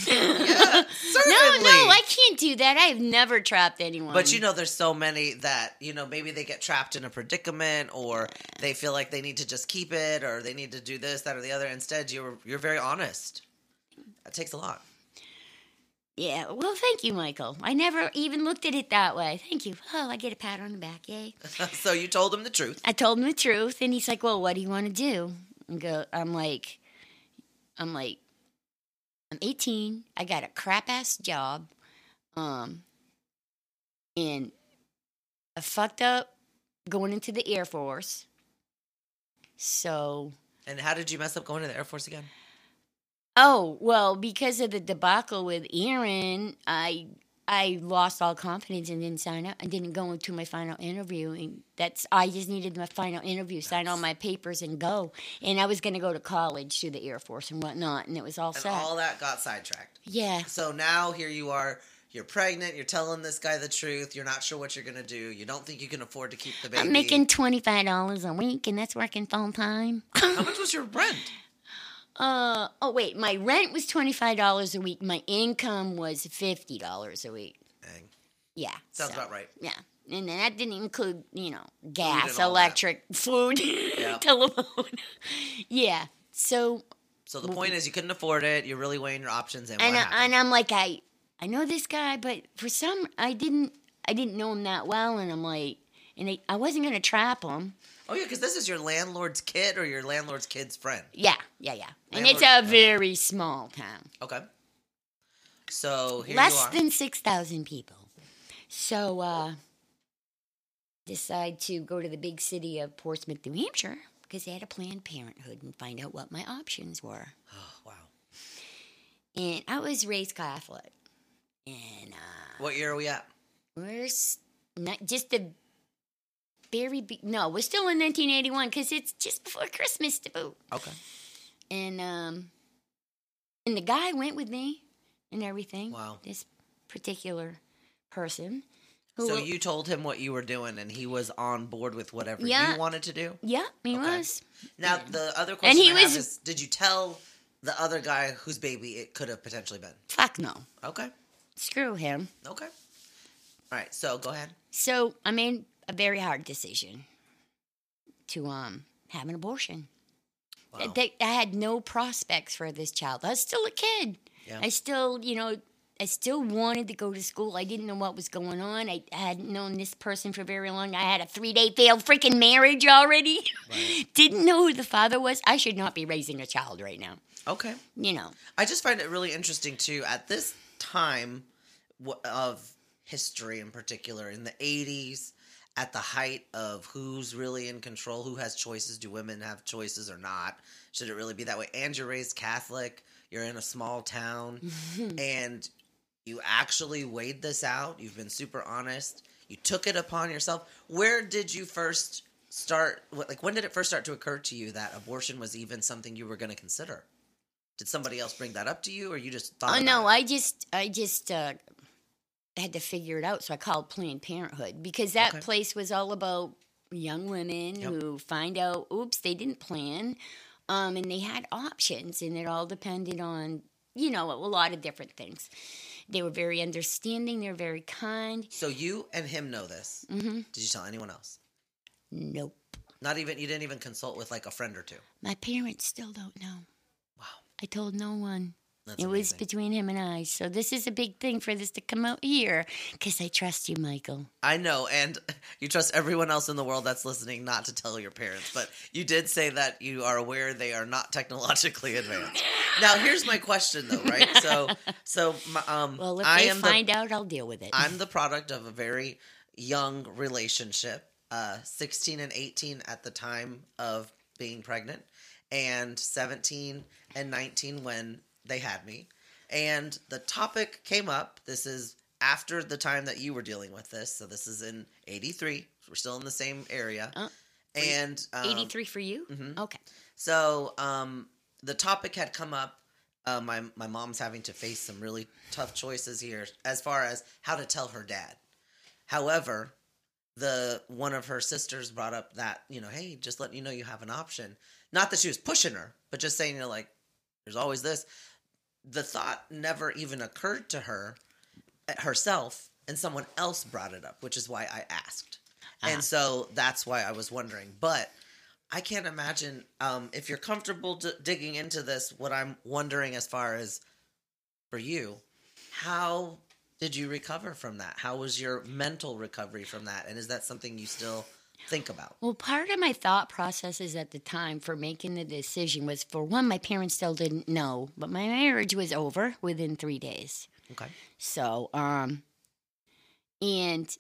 Yeah, certainly.
No, no, I can't do that. I've never trapped anyone.
But you know, there's so many that you know maybe they get trapped in a predicament, or they feel like they need to just keep it, or they need to do this, that, or the other. Instead, you're you're very honest. That takes a lot.
Yeah, well, thank you, Michael. I never even looked at it that way. Thank you. Oh, I get a pat on the back. Yay.
so you told him the truth.
I told him the truth, and he's like, "Well, what do you want to do?" And go. I'm like, I'm like, I'm 18. I got a crap ass job, um, and I fucked up going into the Air Force. So,
And how did you mess up going to the Air Force again?
Oh well, because of the debacle with Aaron, I I lost all confidence and didn't sign up. I didn't go into my final interview, and that's I just needed my final interview, sign all my papers, and go. And I was going to go to college through the Air Force and whatnot, and it was all
And
set.
all that got sidetracked.
yeah,
So now here you are. You're pregnant. You're telling this guy the truth. You're not sure what you're gonna do. You don't think you can afford to keep the baby.
I'm making twenty five dollars a week, and that's working full time.
How much was your rent?
uh oh, wait, my rent was twenty five dollars a week. My income was fifty dollars a week.
Dang,
Yeah,
sounds
so-
about right.
Yeah. And then that didn't include, you know, gas,
all that.
electric, food,
Yeah.
telephone. yeah. So,
So the point is, you couldn't afford it. You're really weighing your options. And,
and
what
I, and I'm like, I I know this guy, but for some, I didn't I didn't know him that well, and I'm like, and I, I wasn't gonna trap him.
Oh yeah, because this is your landlord's kid or your landlord's kid's friend.
Yeah, yeah, yeah. And it's a very small town,
Okay. So here
less
you are.
than six thousand people. So, uh, decide to go to the big city of Portsmouth, New Hampshire, because they had a Planned Parenthood and find out what my options were.
oh, wow.
And I was raised Catholic, and uh,
What year are we at?
we're s- not just the very be- no, we're still in 1981 because it's just before Christmas to boot.
Okay.
And um, and the guy went with me and everything.
Wow.
This particular person. Who,
So you told him what you were doing, and he was on board with whatever
Yeah.
you wanted to do.
Yeah, he
Okay.
was.
Now the other question
he
I have
was-
is: Did you tell the other guy whose baby it could have potentially been?
Fuck no.
Okay.
Screw him.
Okay. All right. So go ahead.
So I made a very hard decision to um have an abortion.
Wow.
They, I had no prospects for this child. I was still a kid.
Yeah.
I still, you know, I still wanted to go to school. I didn't know what was going on. I hadn't known this person for very long. I had a three day failed freaking marriage already.
Right.
didn't know who the father was. I should not be raising a child right now.
Okay.
You know.
I just find it really interesting too. At this time of history, in particular, in the '80s, at the height of who's really in control, who has choices, do women have choices or not? Should it really be that way? And you're raised Catholic. You're in a small town, and you actually weighed this out. You've been super honest. You took it upon yourself. Where did you first start? Like, when did it first start to occur to you that abortion was even something you were going to consider? Did somebody else bring that up to you, or you just thought?
Oh no,
it?
I just I just uh, had to figure it out. So I called Planned Parenthood because that
Okay.
place was all about young women
Yep.
who find out, oops, they didn't plan, um, and they had options, and it all depended on you know a lot of different things. They were very understanding. They were very kind.
So you and him know this.
hmm
Did you tell anyone else?
Nope.
Not even you didn't even consult with like a friend or two.
My parents still don't know.
Wow,
I told no one.
That's
it was between him and I. So this is a big thing for this to come out here because I trust you, Michael.
I know, and you trust everyone else in the world that's listening not to tell your parents, but you did say that you are aware they are not technologically advanced. Now, here's my question, though, right? So, so my, um,
Well, if
I
they find
the,
out, I'll deal with it.
I'm the product of a very young relationship, uh, 16 and 18 at the time of being pregnant, and 17 and 19 when they had me. And the topic came up. This is after the time that you were dealing with this. So this is in 83. We're still in the same area.
Uh,
and um,
83 for you?
mhm.
Okay.
so um, the topic had come up. Uh, my my mom's having to face some really tough choices here as far as how to tell her dad. However, the one of her sisters brought up that you know, hey, just letting you know you have an option. Not that she was pushing her, but just saying, you know, like there's always this. The thought never even occurred to her eh, herself, and someone else brought it up, which is why I asked.
Ah.
And so that's why I was wondering. But I can't imagine um, if you're comfortable d- digging into this. What I'm wondering, as far as for you, how did you recover from that? How was your mental recovery from that? And is that something you still think about?
Well, part of my thought processes at the time for making the decision was for one, my parents still didn't know, but my marriage was over within three days.
Okay.
So, um, and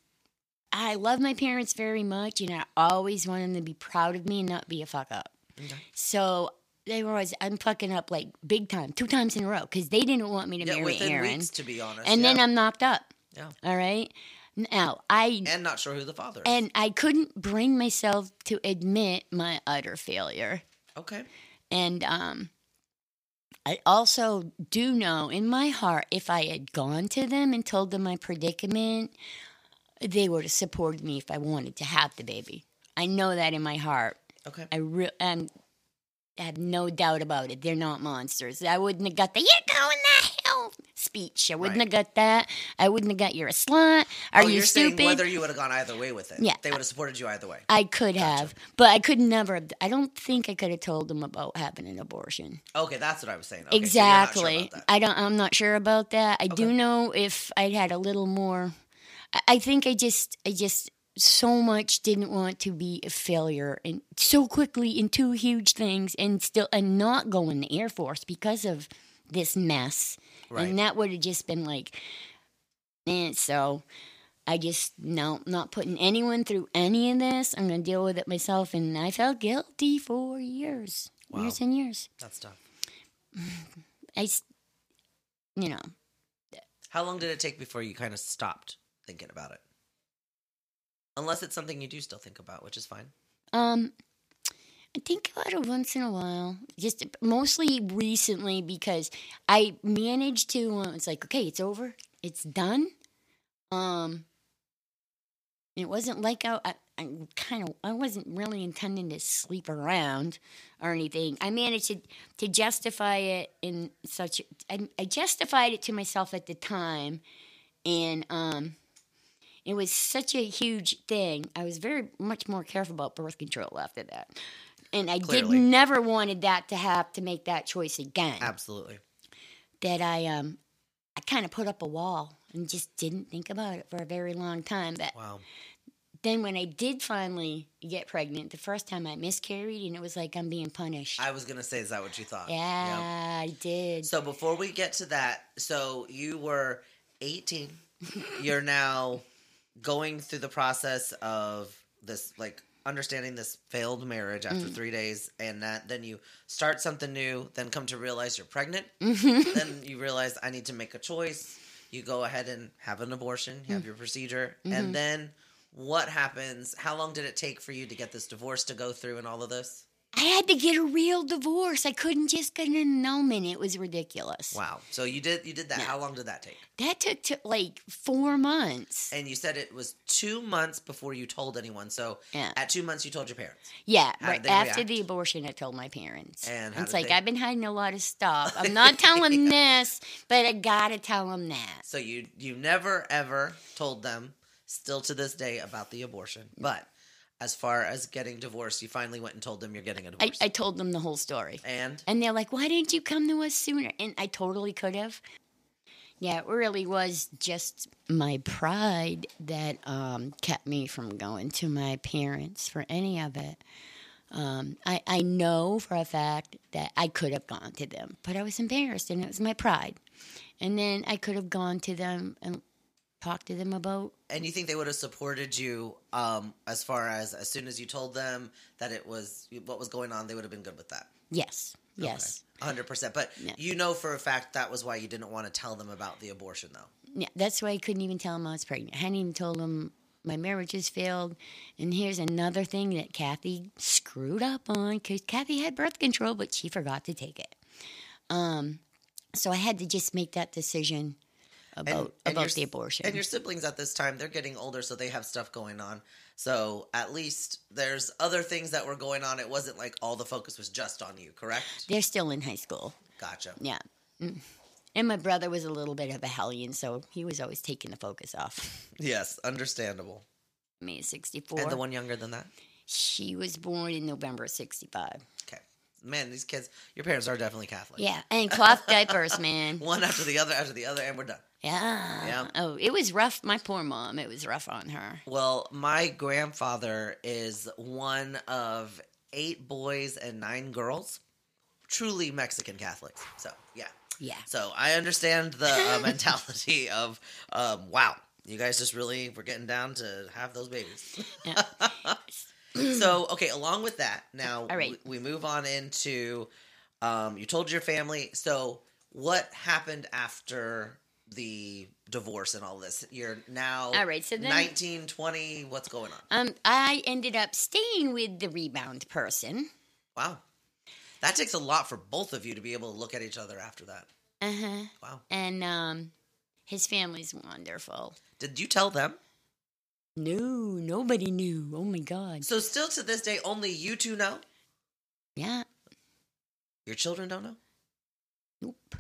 I love my parents very much, and I always want them to be proud of me and not be a fuck up.
Okay.
So they were always, I'm fucking up like big time, two times in a row, because they didn't want me to
Yeah,
marry Aaron.
weeks, to be honest.
and then. I'm knocked up.
Yeah.
All right. Now, I
and not sure who the father is.
and I couldn't bring myself to admit my utter failure.
okay.
And um, I also do know in my heart if I had gone to them and told them my predicament, they would have supported me if I wanted to have the baby. I know that in my heart.
Okay.
I re- um, I have no doubt about it. They're not monsters. I wouldn't have got the "you're going to hell" speech. I wouldn't
Right.
have got that. I wouldn't have got "you're a slut." Are
oh,
you
you're
stupid?
saying whether you would have gone either way with it.
Yeah.
They would have supported you either way.
I could have, but I could never. have I don't think I could have told them about having an abortion.
Okay, that's what I was saying. Okay, so sure
exactly.
about that.
I don't. I'm not sure about that. I do know if I had a little more. I, I think I just. I just so much didn't want to be a failure and so quickly in two huge things and still and not go in the Air Force because of this mess.
Right.
And that would have just been like, and so I just no, not putting anyone through any of this. I'm gonna deal with it myself, and I felt guilty for years,
Wow.
years and years.
That's tough.
i you know,
How long did it take before you kind of stopped thinking about it? Unless it's something you do still think about, which is fine.
um, I think about it once in a while. Just mostly recently because I managed to. Uh, it's like okay, it's over, it's done. Um, it wasn't like I, I, I kind of I wasn't really intending to sleep around or anything. I managed to to justify it in such. I, I justified it to myself at the time, and um, it was such a huge thing. I was very much more careful about birth control after that, and I
Clearly.
did never wanted that to have to make that choice again.
Absolutely.
That I um, I kind of put up a wall and just didn't think about it for a very long time. But
Wow.
then when I did finally get pregnant, the first time I miscarried, and it was like I'm being punished.
I was gonna say, is that what you thought?
yeah,
Yep.
I did.
So before we get to that, so you were 18. You're now going through the process of this, like understanding this failed marriage
Mm.
after three days, and that then you start something new, then come to realize you're pregnant.
Mm-hmm.
then you realize I need to make a choice. You go ahead and have an abortion. You have
Mm.
your procedure,
Mm-hmm.
and then what happens? How long did it take for you to get this divorce to go through and all of this?
I had to get a real divorce. I couldn't just get an annulment. It was ridiculous.
Wow. So you did you did that.
Yeah.
How long did that take?
That took to like four months.
And you said it was two months before you told anyone. So
Yeah.
at two months, you told your parents.
Yeah,
How
right after
react?
the abortion, I told my parents.
And
it's like
they-
I've been hiding a lot of stuff. I'm not telling this, but I gotta tell them that.
So you you never ever told them, still to this day, about the abortion. But as far as getting divorced, you finally went and told them you're getting a
I,
divorce.
I told them the whole story.
and
And they're like, why didn't you come to us sooner? And I totally could have. Yeah, it really was just my pride that um, kept me from going to my parents for any of it. Um, I, I know for a fact that I could have gone to them, but I was embarrassed and it was my pride. And then I could have gone to them and talked to them about
and you think they would have supported you um, as far as as soon as you told them that it was what was going on, they would have been good with that.
yes, yes.
Hundred percent. But
Yeah.
you know for a fact that was why you didn't want to tell them about the abortion, though.
Yeah, that's why I couldn't even tell them I was pregnant. I hadn't even told him my marriage has failed. And here's another thing that Kathy screwed up on because Kathy had birth control, but she forgot to take it. Um, so I had to just make that decision about
and
about
your-
the abortion.
And your siblings at this time, they're getting older, so they have stuff going on. So at least there's other things that were going on. It wasn't like all the focus was just on you, correct?
They're still in high school.
Gotcha.
Yeah. Mm. And my brother was a little bit of a hellion, so he was always taking the focus off.
Yes, understandable.
Me, 64.
And the one younger than that?
She was born in November of 65.
Okay. Man, these kids, your parents are definitely Catholic.
Yeah, and cloth diapers, man.
One after the other after the other, and we're done.
Yeah.
Yeah.
Oh, it was rough. My poor mom. It was rough on her.
Well, my grandfather is one of eight boys and nine girls. Truly Mexican Catholics. So, yeah.
Yeah.
So I understand the uh, mentality of, um, wow, you guys just really were getting down to have those babies.
Yeah.
so, okay, along with that, now
All right.
we, we move on into, um, you told your family. So, what happened after the divorce and all this? You're now
All right, so then-
19, 20, what's going on?
Um, I ended up staying with the rebound person.
Wow. That takes a lot for both of you to be able to look at each other after that.
Uh huh.
Wow.
And um, his family's wonderful.
Did you tell them?
No, nobody knew. Oh my God.
So, still to this day, only you two know?
Yeah.
Your children don't know?
Nope.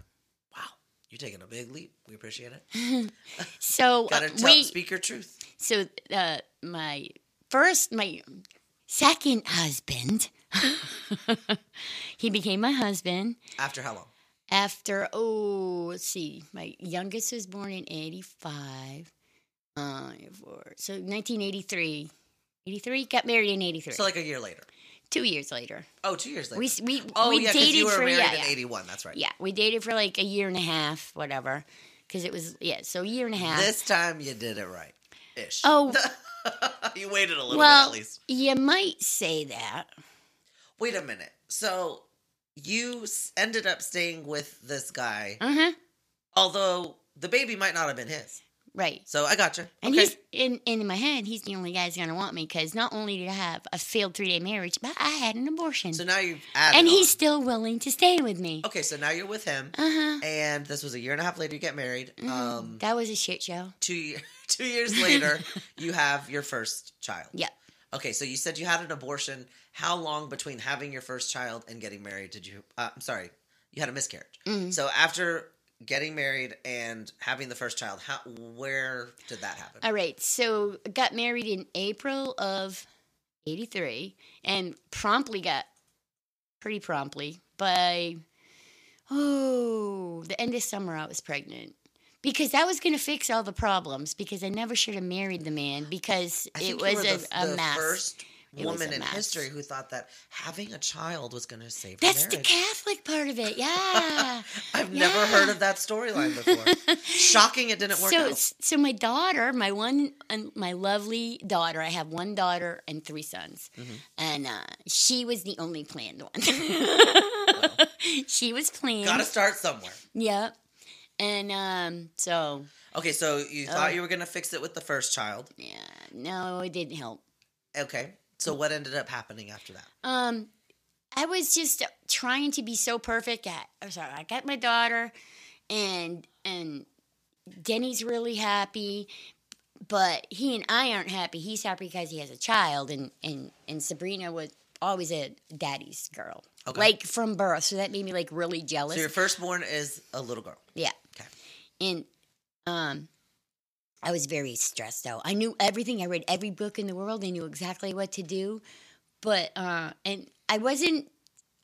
You're taking a big leap. We appreciate it.
So uh,
Gotta tell,
we.
speak your truth.
So uh, my first, my second husband, he became my husband
After how long?
after oh let's see my youngest was born in 85 uh so 1983 83 got married in 83
So, like a year later.
Two years later
Oh, two years later.
we we,
oh,
we
yeah,
dated
you were
for
married
yeah,
in
yeah.
81. That's right.
yeah we dated for like a year and a half whatever because it was yeah so a year and a half
This time you did it right. Ish.
Oh.
you waited a little
well
bit at least.
you might say that
Wait a minute. So, you ended up staying with this guy,
uh-huh
although the baby might not have been his.
Right
So, I got you.
And
okay.
he's in, in my head, he's the only guy who's gonna want me because not only did I have a failed three day marriage, but I had an abortion.
so now you've added.
and he's still willing to stay with me.
Okay, so now you're with him,
Uh huh.
and this was a year and a half later. You get married. Um,
that was a shit show.
two two years later, you have your first child.
Yeah.
Okay, so you said you had an abortion. How long between having your first child and getting married did you? Uh, I'm sorry, you had a miscarriage.
Mm-hmm.
So after getting married and having the first child, how where did that happen?
All right. So got married in April of '83, and promptly got pretty promptly by oh the end of summer I was pregnant. Because that was going to fix all the problems. Because I never should have married the man. Because it was a, a
the
mess.
first woman in history who thought that having a child was going to save
That's the. Catholic part of it. Yeah.
I've never heard of that storyline before. Shocking, it didn't work
so,
out.
so my daughter, my one, and my lovely daughter. I have one daughter and three sons,
Mm-hmm.
and uh, she was the only planned one. she was planned.
Got to start somewhere.
Yep. And um, so
Okay, so you thought
Oh.
you were going to fix it with the first child.
yeah, no, it didn't help.
Okay, so what ended up happening after that?
Um, I was just trying to be so perfect. I, I'm sorry, I got my daughter, and and Denny's really happy, but he and I aren't happy. He's happy because he has a child, and and and Sabrina was always a daddy's girl,
Okay.
like from birth. So that made me like really jealous.
So your firstborn is a little girl.
yeah,
Okay.
and um. I was very stressed out. I knew everything. I read every book in the world. I knew exactly what to do, but uh, and I wasn't.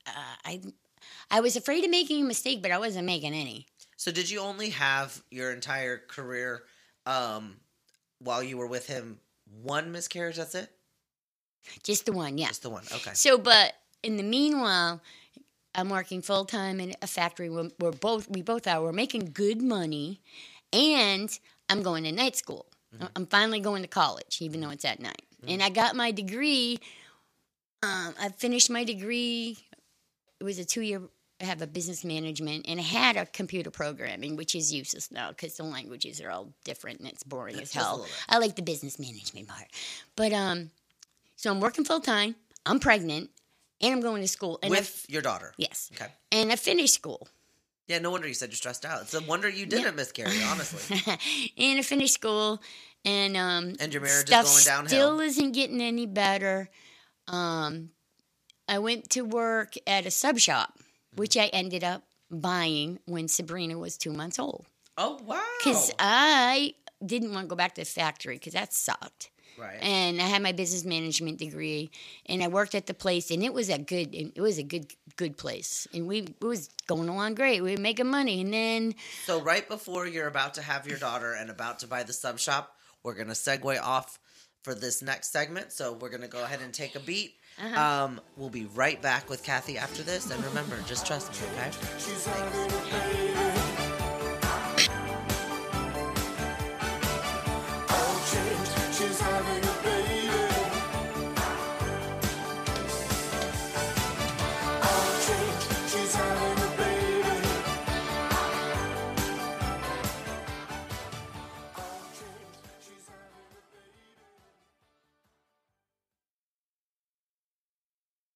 Uh, I I was afraid of making a mistake, but I wasn't making any.
So did you only have your entire career um, while you were with him one miscarriage? That's it.
Just the one, yeah.
Just the one. Okay.
So, but in the meanwhile, I'm working full time in a factory. We're, we're both we both are. We're making good money, and I'm going to night school. I'm finally going to college, even though it's at night. And I got my degree. Um, I finished my degree. It was a two year. I have a business management, and I had a computer programming, which is useless now because the languages are all different and it's boring as hell. I like the business management part, but um, so I'm working full time. I'm pregnant, and I'm going to school. And
with your daughter.
yes,
Okay.
and I finished school.
Yeah, no wonder you said you're stressed out. It's a wonder you didn't miscarry, honestly.
and I finished school, and um,
And your marriage is going downhill.
Still isn't getting any better. Um, I went to work at a sub shop, which I ended up buying when Sabrina was two months old.
Oh wow!
Because I didn't want to go back to the factory because that sucked.
Right.
And I had my business management degree, and I worked at the place, and it was a good, it was a good, good place, and we it was going along great. We were making money, and then
So right before you're about to have your daughter and about to buy the sub shop, we're gonna segue off for this next segment. So we're gonna go ahead and take a beat.
Uh-huh.
Um, we'll be right back with Kathy after this. And remember, just trust me, okay?
She's already paid.